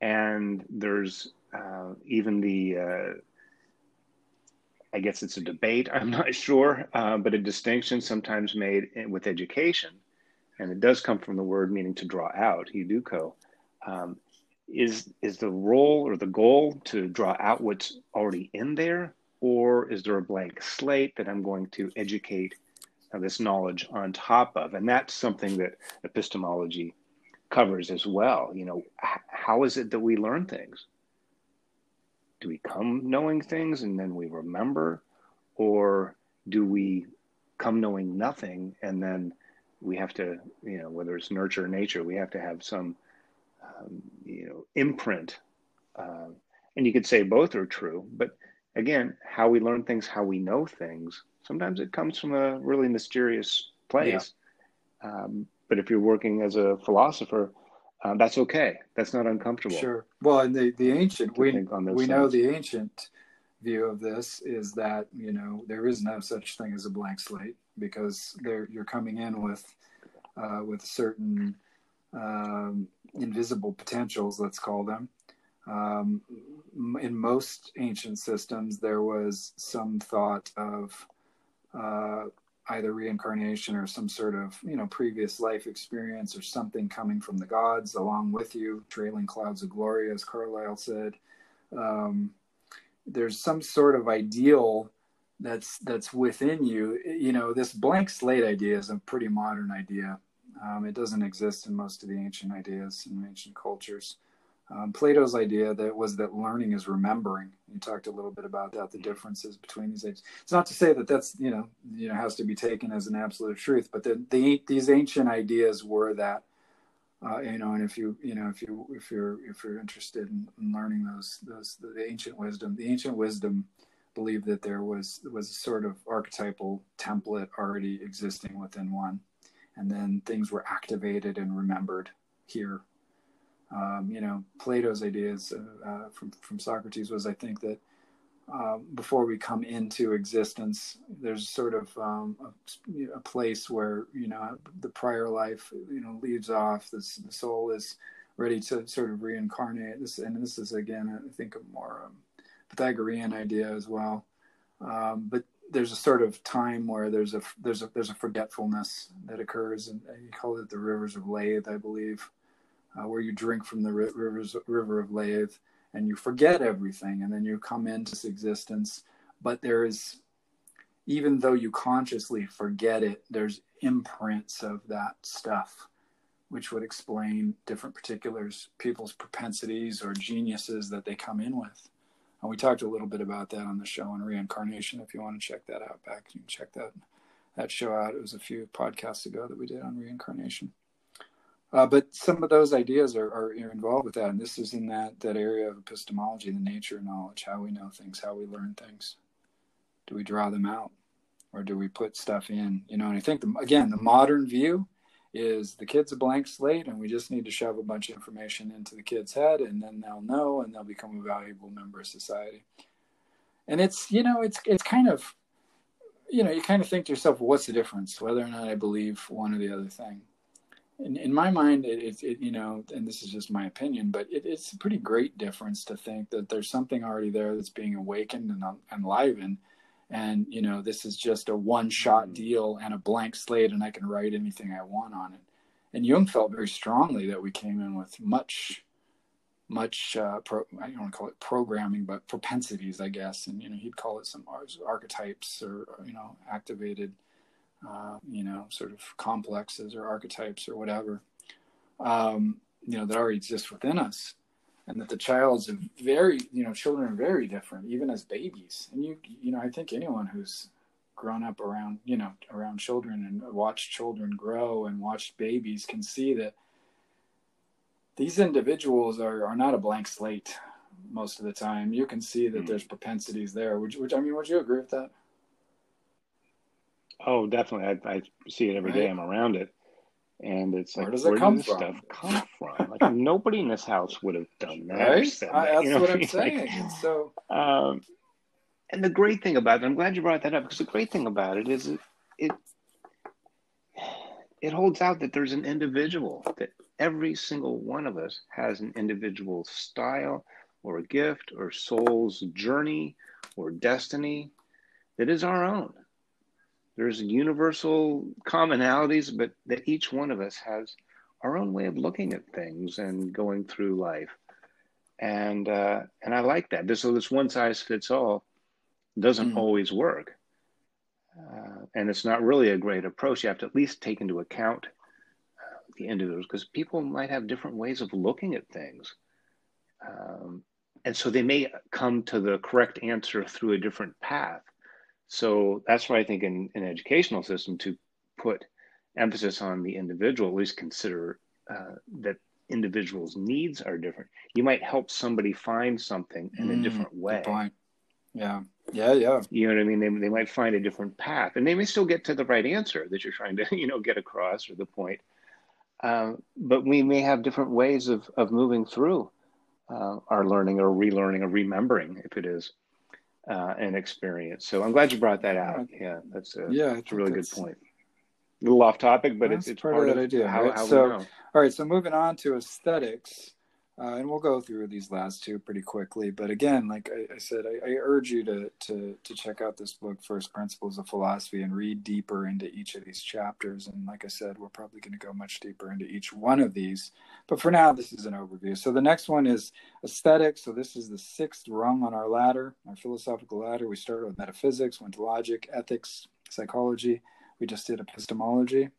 and there's uh, even the uh, I guess it's a debate. I'm not sure, uh, but a distinction sometimes made with education, and it does come from the word meaning to draw out, educo. Um, is is the role or the goal to draw out what's already in there, or is there a blank slate that I'm going to educate uh, this knowledge on top of? And that's something that epistemology covers as well. You know, how is it that we learn things? Do we come knowing things and then we remember? Or do we come knowing nothing and then we have to, you know, whether it's nurture or nature, we have to have some, um, you know, imprint. Uh, and you could say both are true, but again, how we learn things, how we know things, sometimes it comes from a really mysterious place. Yeah. Um, but if you're working as a philosopher, uh, that's okay. That's not uncomfortable. Sure. Well, and the, the ancient, we, we know the ancient view of this is that you know there is no such thing as a blank slate because there you're coming in with uh, with certain um, invisible potentials, let's call them. Um, in most ancient systems, there was some thought of uh, either reincarnation or some sort of you know previous life experience or something coming from the gods along with you, trailing clouds of glory, as Carlyle said. Um, there's some sort of ideal that's that's within you. You know, this blank slate idea is a pretty modern idea. Um, it doesn't exist in most of the ancient ideas and ancient cultures. Um, Plato's idea that was that learning is remembering. You talked a little bit about that, the differences between these ages. It's not to say that that's you know you know has to be taken as an absolute truth, but the, the these ancient ideas were that uh, you know, and if you you know if you if you're if you're interested in, in learning those those the ancient wisdom, the ancient wisdom believed that there was was a sort of archetypal template already existing within one, and then things were activated and remembered here um, you know, Plato's ideas uh, uh, from from Socrates was, I think, that uh, before we come into existence, there's sort of um, a, a, place where you know the prior life, you know, leaves off. This, the soul is ready to sort of reincarnate. This, and this is again, I think, a more um, Pythagorean idea as well. Um, but there's a sort of time where there's a there's a there's a forgetfulness that occurs, and you call it the rivers of Lethe, I believe uh, where you drink from the rivers, river of Lethe and you forget everything and then you come into this existence. But there is, even though you consciously forget it, there's imprints of that stuff, which would explain different particulars, people's propensities or geniuses that they come in with. And we talked a little bit about that on the show on reincarnation. If you want to check that out back, you can check that that show out. It was a few podcasts ago that we did on reincarnation. Uh, but some of those ideas are, are, involved with that, and this is in that that area of epistemology, the nature of knowledge, how we know things, how we learn things. Do we draw them out, or do we put stuff in? You know, and I think the, again, the modern view is the kid's a blank slate, and we just need to shove a bunch of information into the kid's head, and then they'll know, and they'll become a valuable member of society. And it's you know, it's it's kind of you know, you kind of think to yourself, well, what's the difference, whether or not I believe one or the other thing? In, in my mind, it's it, it, you know, and this is just my opinion, but it, it's a pretty great difference to think that there's something already there that's being awakened and enlivened, and you know, this is just a one-shot mm-hmm. deal and a blank slate, and I can write anything I want on it. And Jung felt very strongly that we came in with much, much uh, pro, I don't want to call it programming, but propensities, I guess, and you know, he'd call it some archetypes or you know, activated uh, you know, sort of complexes or archetypes or whatever, um, you know, that already exist within us. And that the child's very, you know, children are very different, even as babies. And you, you know, I think anyone who's grown up around, you know, around children and watched children grow and watched babies can see that these individuals are, are not a blank slate most of the time. You can see that mm. there's propensities there. Would you, would, I mean, would you agree with that? Oh, definitely. I, I see it every right. day. I'm around it, and it's like, where does it where come does from? Stuff come from? Like nobody in this house would have done that. Right? I, that's you know? what I'm saying. Like, so, um, and the great thing about it, I'm glad you brought that up because the great thing about it is it, it it holds out that there's an individual that every single one of us has an individual style or a gift or soul's journey or destiny that is our own there's universal commonalities, but that each one of us has our own way of looking at things and going through life. And uh, and I like that. This so this one size fits all doesn't mm. always work, uh, and it's not really a great approach. You have to at least take into account uh, the individuals because people might have different ways of looking at things. Um, and so they may come to the correct answer through a different path. So that's why I think in an educational system to put emphasis on the individual, at least consider uh, that individuals' needs are different. You might help somebody find something in mm, a different way. Yeah. Yeah. Yeah. You know what I mean? They, they might find a different path and they may still get to the right answer that you're trying to, you know, get across or the point. Um, but we may have different ways of, of moving through uh, our learning or relearning or remembering if it is. Uh, and experience. So I'm glad you brought that out. Yeah, that's a yeah, that's a really good point. A little off topic, but it's, it's part, part, of that idea. How, right? how so, all right. So moving on to aesthetics. Uh, and we'll go through these last two pretty quickly. But again, like I, I said, I, I, urge you to, to to check out this book, First Principles of Philosophy, and read deeper into each of these chapters. And like I said, we're probably going to go much deeper into each one of these. But for now, this is an overview. So the next one is aesthetics. So this is the sixth rung on our ladder, our philosophical ladder. We started with metaphysics, went to logic, ethics, psychology. We just did epistemology.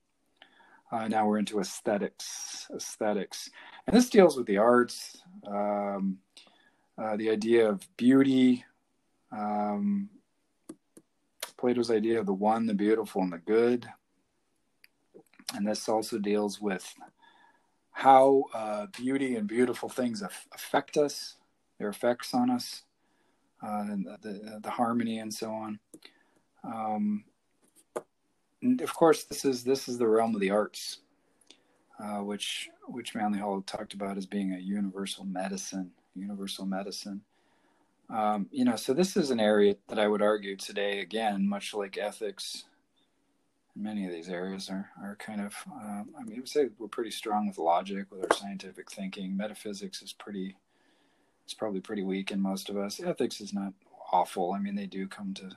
Uh, now we're into aesthetics. Aesthetics, and this deals with the arts, um, uh, the idea of beauty, um, Plato's idea of the one, the beautiful, and the good. And this also deals with how uh, beauty and beautiful things affect us, their effects on us, uh, and the, the, the, harmony and so on. Um, of course, this is this is the realm of the arts, uh, which which Manly Hall talked about as being a universal medicine. Universal medicine. Um, you know, so this is an area that I would argue today, again, much like ethics. Many of these areas are are kind of. Uh, I mean, I would say we're pretty strong with logic, with our scientific thinking. Metaphysics is pretty. It's probably pretty weak in most of us. Ethics is not awful. I mean, they do come to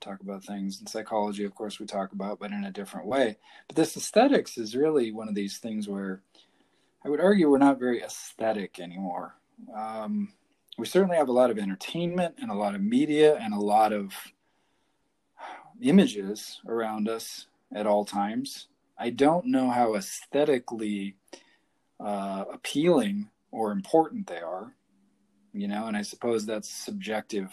talk about things. In psychology, of course, we talk about, but in a different way. But this aesthetics is really one of these things where I would argue we're not very aesthetic anymore. Um, we certainly have a lot of entertainment and a lot of media and a lot of images around us at all times. I don't know how aesthetically uh, appealing or important they are you know and i suppose that's a subjective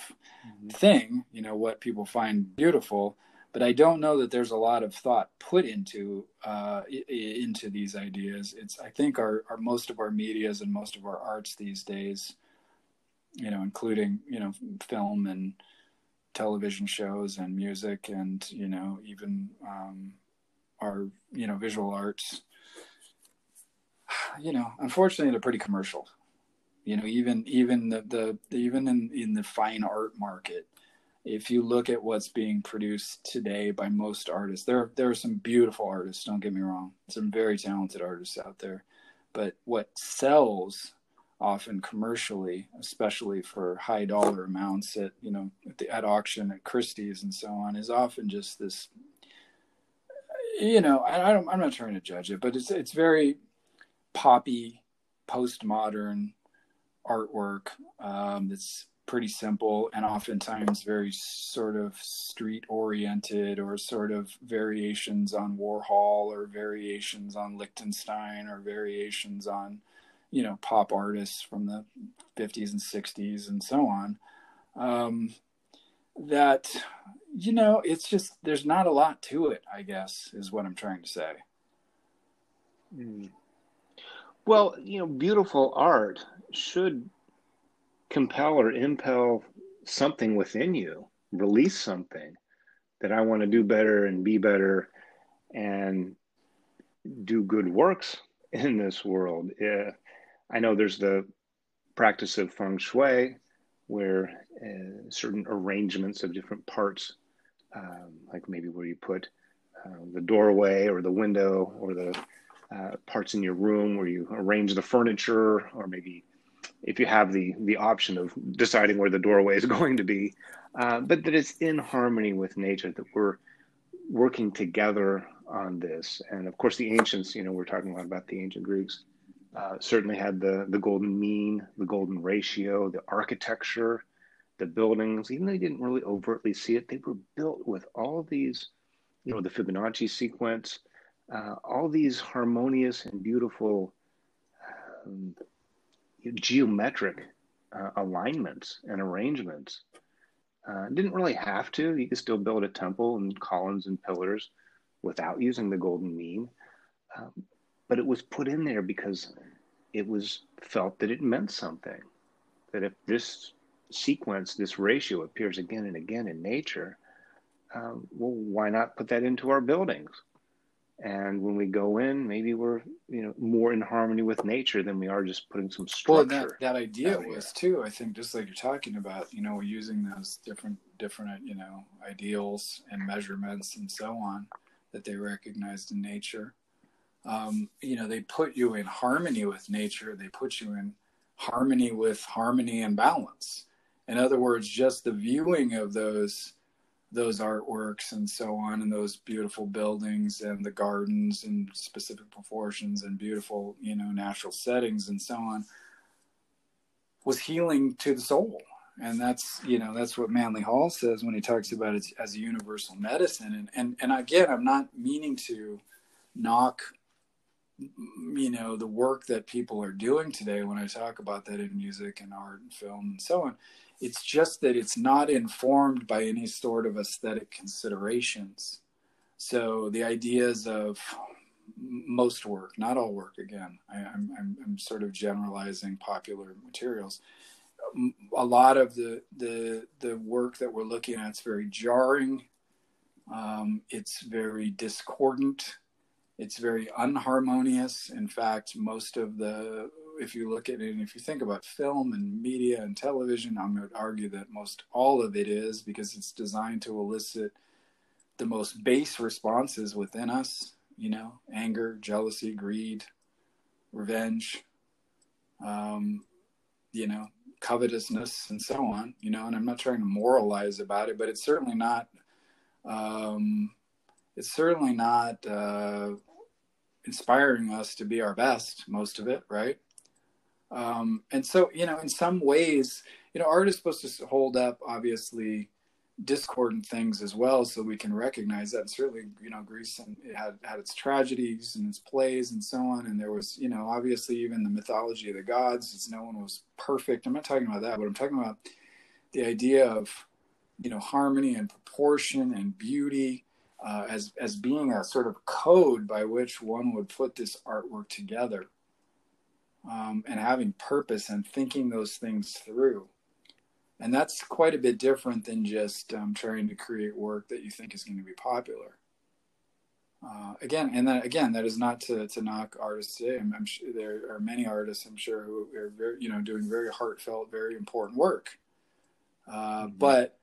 mm-hmm. thing you know what people find beautiful but i don't know that there's a lot of thought put into uh, into these ideas it's i think our, our most of our medias and most of our arts these days you know including you know film and television shows and music and you know even um, our you know visual arts you know unfortunately they're pretty commercial you know even even the, the even in in the fine art market if you look at what's being produced today by most artists there there are some beautiful artists don't get me wrong some very talented artists out there but what sells often commercially especially for high dollar amounts at you know at, the, at auction at christie's and so on is often just this you know I, I don't i'm not trying to judge it but it's it's very poppy postmodern artwork. Um, that's pretty simple and oftentimes very sort of street oriented or sort of variations on Warhol or variations on Lichtenstein or variations on you know pop artists from the 50s and 60s and so on. Um, that you know it's just there's not a lot to it i guess is what i'm trying to say. Mm. well you know beautiful art should compel or impel something within you, release something that I want to do better and be better and do good works in this world. I know there's the practice of feng shui where uh, certain arrangements of different parts, um, like maybe where you put uh, the doorway or the window or the uh, parts in your room where you arrange the furniture or maybe if you have the the option of deciding where the doorway is going to be, uh, but that it's in harmony with nature. That we're working together on this, and of course the ancients. You know, we're talking a lot about the ancient Greeks. Uh, certainly had the the golden mean, the golden ratio, the architecture, the buildings. Even though they didn't really overtly see it, they were built with all these. You know, the Fibonacci sequence, uh, all these harmonious and beautiful. Um, geometric uh, alignments and arrangements. Uh, didn't really have to. You could still build a temple and columns and pillars without using the golden mean. Um, but it was put in there because it was felt that it meant something. That if this sequence, this ratio appears again and again in nature, um, well, why not put that into our buildings? And when we go in maybe we're you know more in harmony with nature than we are just putting some structure well that, that idea was too i think just like you're talking about you know using those different different you know ideals and measurements and so on that they recognized in nature. Um, you know they put you in harmony with nature. They put you in harmony with harmony and balance. In other words just the viewing of those those artworks and so on and those beautiful buildings and the gardens and specific proportions and beautiful you know natural settings and so on was healing to the soul. And that's you know that's what manly hall says when he talks about it as a universal medicine. And and, and again i'm not meaning to knock you know the work that people are doing today when i talk about that in music and art and film and so on it's just that it's not informed by any sort of aesthetic considerations. So the ideas of most work, not all work, again, I, am I'm, I'm sort of generalizing popular materials. A lot of the, the, the work that we're looking at is very jarring. Um, it's very discordant. It's very unharmonious. In fact, most of the if you look at it and if you think about film and media and television, I'm going to argue that most all of it is because it's designed to elicit the most base responses within us, you know, anger, jealousy, greed, revenge, um, you know, covetousness, and so on, you know, and I'm not trying to moralize about it, but it's certainly not, um, it's certainly not, uh, inspiring us to be our best, most of it, right? Um, and so, you know, in some ways, you know, art is supposed to hold up, obviously, discordant things as well, so we can recognize that. And certainly, you know, Greece and it had had its tragedies and its plays and so on. And there was, you know, obviously even the mythology of the gods. It's no one was perfect. I'm not talking about that, but I'm talking about the idea of, you know, harmony and proportion and beauty. Uh, as as being a sort of code by which one would put this artwork together, um, and having purpose and thinking those things through. And that's quite a bit different than just um, trying to create work that you think is going to be popular. Uh, again, and then again, that is not to, to knock artists today. I'm, I'm sure there are many artists, I'm sure, who are very, you know, doing very heartfelt, very important work. Uh, mm-hmm. But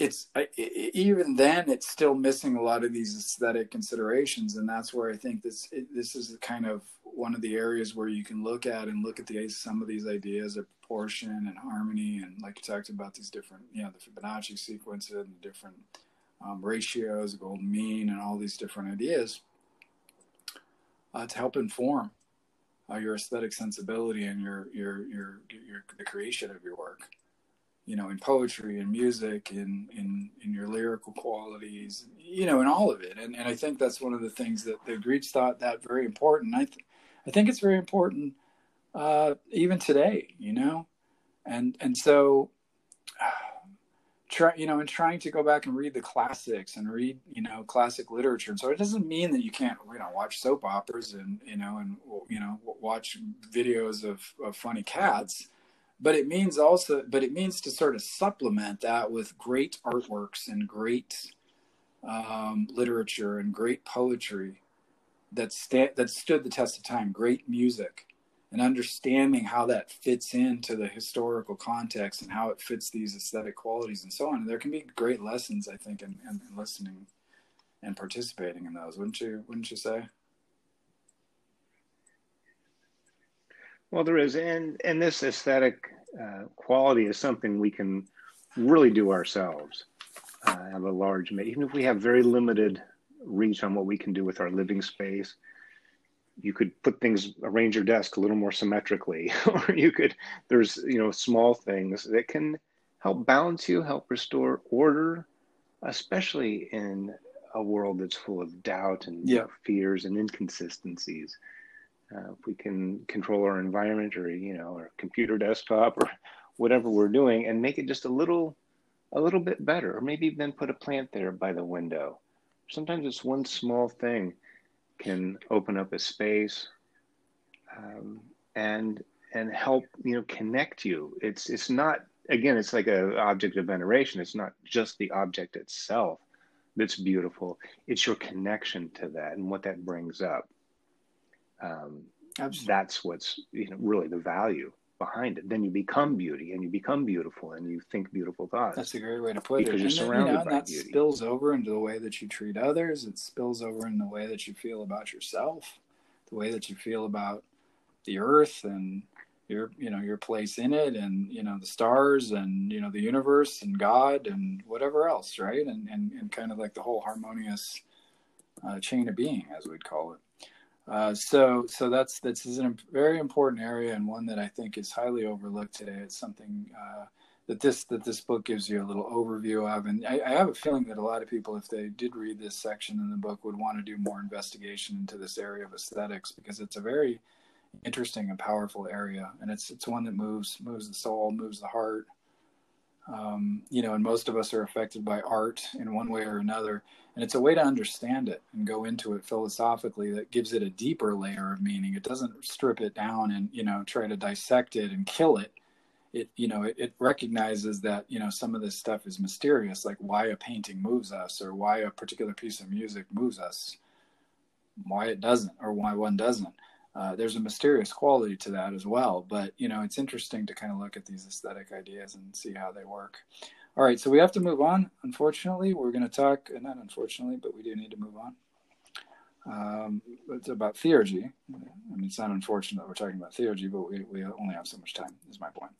it's even then it's still missing a lot of these aesthetic considerations and that's where i think this this is kind of one of the areas where you can look at and look at the some of these ideas of proportion and harmony and like you talked about these different you know the fibonacci sequences and the different um, ratios golden mean and all these different ideas uh, to help inform uh, your aesthetic sensibility and your, your your your the creation of your work you know, in poetry and music and in, in your lyrical qualities, you know, in all of it. And, and I think that's one of the things that the Greeks thought that very important. I, th- I think it's very important uh, even today, you know? And, and so, try, you know, and trying to go back and read the classics and read, you know, classic literature. And so it doesn't mean that you can't, you know, watch soap operas and, you know, and, you know, watch videos of, of funny cats but it means also but it means to sort of supplement that with great artworks and great um, literature and great poetry that sta- that stood the test of time great music and understanding how that fits into the historical context and how it fits these aesthetic qualities and so on. And there can be great lessons i think in, in, in listening and participating in those wouldn't you wouldn't you say Well, there is, and and this aesthetic uh, quality is something we can really do ourselves. Uh, have a large, even if we have very limited reach on what we can do with our living space. You could put things, arrange your desk a little more symmetrically, or you could. There's you know small things that can help balance you, help restore order, especially in a world that's full of doubt and yeah. fears and inconsistencies. Uh, if we can control our environment or you know our computer desktop or whatever we're doing and make it just a little a little bit better or maybe then put a plant there by the window sometimes it's one small thing can open up a space um, and and help you know connect you it's it's not again it's like a object of veneration it's not just the object itself that's beautiful. It's your connection to that and what that brings up. Um, that's what's you know really the value behind it. Then you become beauty, and you become beautiful, and you think beautiful thoughts. That's a great way to put because it. Because you're surrounded you know, by that beauty. spills over into the way that you treat others. It spills over in the way that you feel about yourself, the way that you feel about the earth, and your you know your place in it and you know the stars and you know the universe and god and whatever else right and and, and kind of like the whole harmonious uh, chain of being as we'd call it uh, so so that's that's is a very important area and one that i think is highly overlooked today. It's something uh, that this that this book gives you a little overview of. And I, I have a feeling that a lot of people if they did read this section in the book would want to do more investigation into this area of aesthetics because it's a very interesting and powerful area, and it's it's one that moves moves the soul, moves the heart. Um, you know, and most of us are affected by art in one way or another, and it's a way to understand it and go into it philosophically that gives it a deeper layer of meaning. It doesn't strip it down and you know try to dissect it and kill it. It you know it, it recognizes that you know some of this stuff is mysterious, like why a painting moves us or why a particular piece of music moves us, why it doesn't or why one doesn't uh, there's a mysterious quality to that as well. But you know, it's interesting to kind of look at these aesthetic ideas and see how they work. All right, so we have to move on. Unfortunately, we're going to talk, and not unfortunately, but we do need to move on. Um, it's about theurgy. I mean, it's not unfortunate that we're talking about theurgy, but we, we only have so much time, is my point.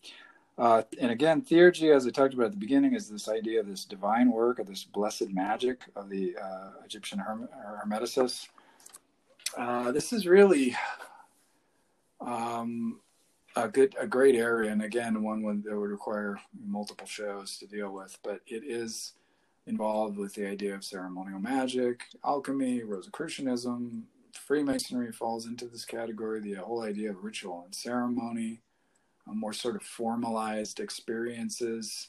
Uh, and again, theurgy, as I talked about at the beginning, is this idea of this divine work, of this blessed magic of the uh, Egyptian herm- Hermeticists uh, this is really um, a good, a great area, and again, one that would require multiple shows to deal with. But it is involved with the idea of ceremonial magic, alchemy, Rosicrucianism, Freemasonry falls into this category. The whole idea of ritual and ceremony, more sort of formalized experiences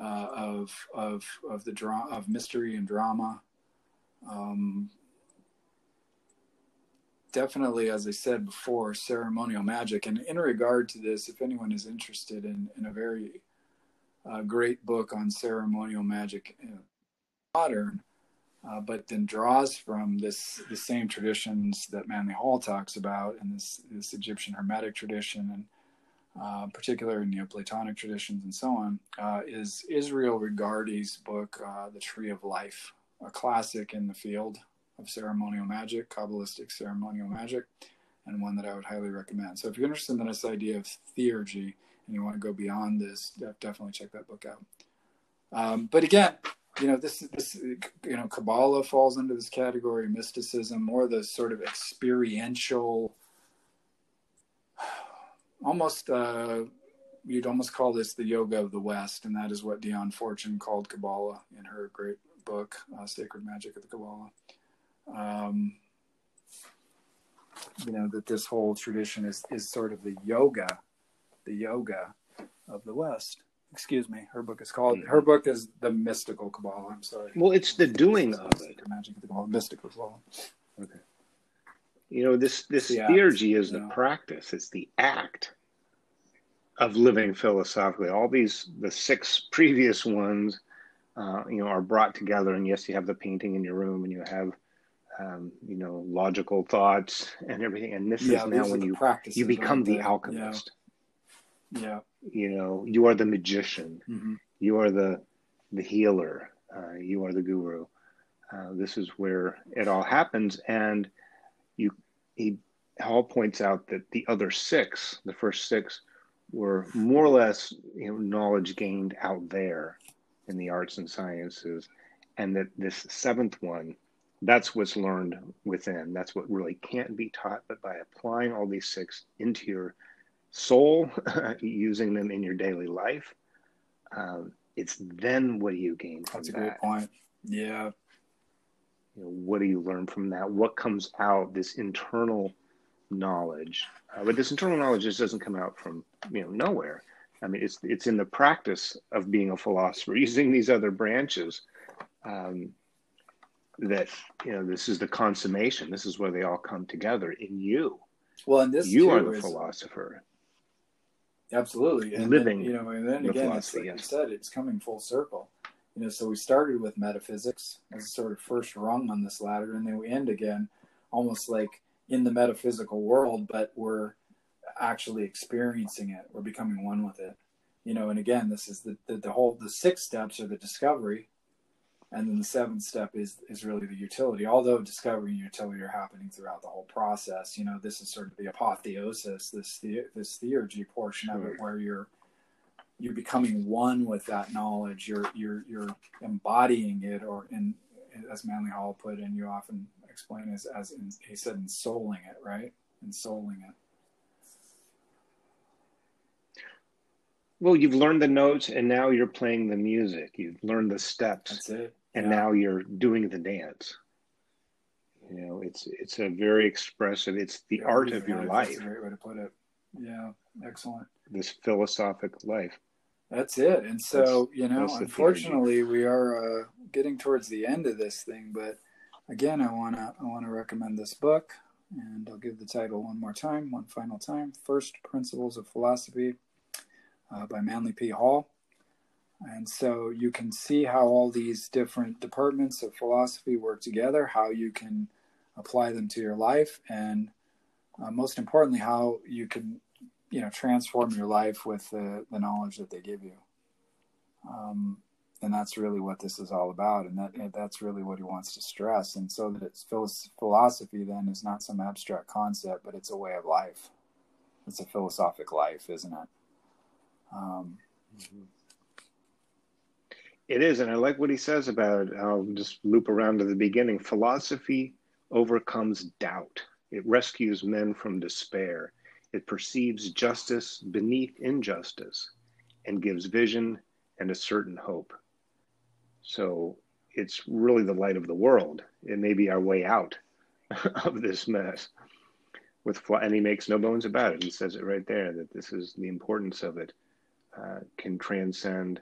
uh, of of of the drama of mystery and drama. Um, definitely, as I said before, ceremonial magic. And in regard to this, if anyone is interested in, in a very uh, great book on ceremonial magic, modern, uh, but then draws from this the same traditions that Manly Hall talks about and this this Egyptian Hermetic tradition and uh, particular Neoplatonic traditions and so on, uh, is Israel Regardie's book, uh, The Tree of Life, a classic in the field of ceremonial magic, Kabbalistic ceremonial magic, and one that I would highly recommend. So if you're interested in this idea of theurgy and you want to go beyond this, definitely check that book out. Um, but again, you know, this this you know, Kabbalah falls into this category, mysticism, more the sort of experiential, almost uh, you'd almost call this the yoga of the West, and that is what Dion Fortune called Kabbalah in her great book, uh, Sacred Magic of the Kabbalah um, you know that this whole tradition is is sort of the yoga, the yoga of the West. Excuse me. Her book is called. Her book is the Mystical Kabbalah. I'm sorry. Well, it's the doing of it. Magic of the Kabbalah, mystical Kabbalah. Okay. You know this this yeah, theurgy is the practice. It's the act of living philosophically. All these the six previous ones, uh, you know, are brought together. And yes, you have the painting in your room, and you have um, you know, logical thoughts and everything. And this yeah, is now when you you become the alchemist. Yeah. yeah. You know, you are the magician. Mm-hmm. You are the the healer. Uh, you are the guru. Uh, this is where it all happens, and you he Hall points out that the other six, the first six, were more or less you know knowledge gained out there in the arts and sciences, and that this seventh one that's what's learned within. That's what really can't be taught, but by applying all these six into your soul, using them in your daily life, um, it's then what do you gain from That's a that? great point. Yeah. You know, what do you learn from that? What comes out? This internal knowledge, uh, but this internal knowledge just doesn't come out from you know nowhere. I mean, it's it's in the practice of being a philosopher, using these other branches. Um, that you know this is the consummation this is where they all come together in you well and this you are the is, philosopher absolutely and living then, you know and then again it's like yeah. you said it's coming full circle You know, so we started with metaphysics as a sort of first rung on this ladder, and then we end again almost like in the metaphysical world, but we're actually experiencing it. We're becoming one with it. You know, and again, this is the, the, the whole the six steps are the discovery, and then the seventh step is is really the utility although discovery and utility are happening throughout the whole process you know this is sort of the apotheosis this the, this theurgy portion of it where you're you're becoming one with that knowledge you're you're you're embodying it or in as manly hall put it, and you often explain as as in, he said ensouling it right ensouling it Well, you've learned the notes and now you're playing the music. You've learned the steps. That's it. And now you're doing the dance. You know, it's it's a very expressive. It's the yeah, art of your life. That's a great way to put it. Yeah, excellent. This philosophic life. That's it. And so, that's, you know, unfortunately, we are uh, getting towards the end of this thing. But again, I wanna I wanna recommend this book, and I'll give the title one more time, one final time. First Principles of Philosophy uh, by Manly P. Hall. And so you can see how all these different departments of philosophy work together, how you can apply them to your life, and uh, most importantly, how you can, you know, transform your life with the, the knowledge that they give you. Um, and that's really what this is all about, and that that's really what he wants to stress. And so that it's philosophy then is not some abstract concept, but it's a way of life. It's a philosophic life, isn't it? Um, it is, and I like what he says about. It. I'll just loop around to the beginning. Philosophy overcomes doubt. It rescues men from despair. It perceives justice beneath injustice, and gives vision and a certain hope. So it's really the light of the world. It may be our way out of this mess. With and he makes no bones about it. He says it right there that this is the importance of it uh, can transcend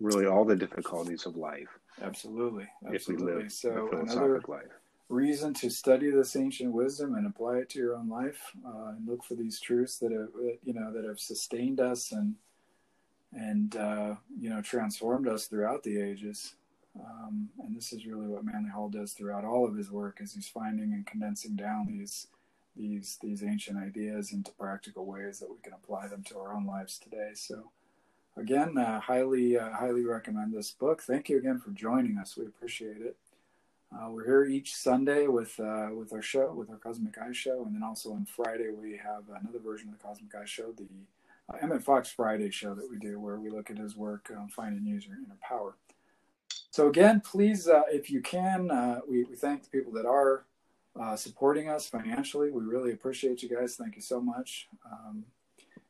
really all the difficulties of life. Absolutely, absolutely. so another life. reason to study this ancient wisdom and apply it to your own life, uh, and look for these truths that have you know that have sustained us and and uh, you know transformed us throughout the ages. Um, and this is really what Manly Hall does throughout all of his work, is he's finding and condensing down these these these ancient ideas into practical ways that we can apply them to our own lives today. So, again, uh, highly uh, highly recommend this book. Thank you again for joining us. We appreciate it. Uh, we're here each Sunday with uh, with our show, with our Cosmic Eye show, and then also on Friday we have another version of the Cosmic Eye show, the uh, Emmett Fox Friday show that we do, where we look at his work, um, finding user inner power. So again, please, uh, if you can, we, we thank the people that are uh, supporting us financially. We really appreciate you guys. Thank you so much. Um,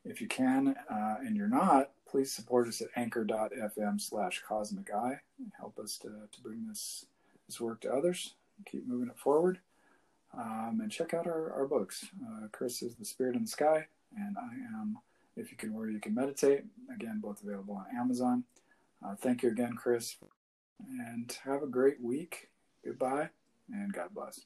if you can uh, and you're not, please support us at anchor.fm slash cosmic eye help us to, to bring this, this work to others. Keep moving it forward. Um, and check out our, our books. Uh, Chris is The Spirit in the Sky, and I am If You Can Worry, You Can Meditate. Again, both available on Amazon. Uh, thank you again, Chris, and have a great week. Goodbye, and God bless.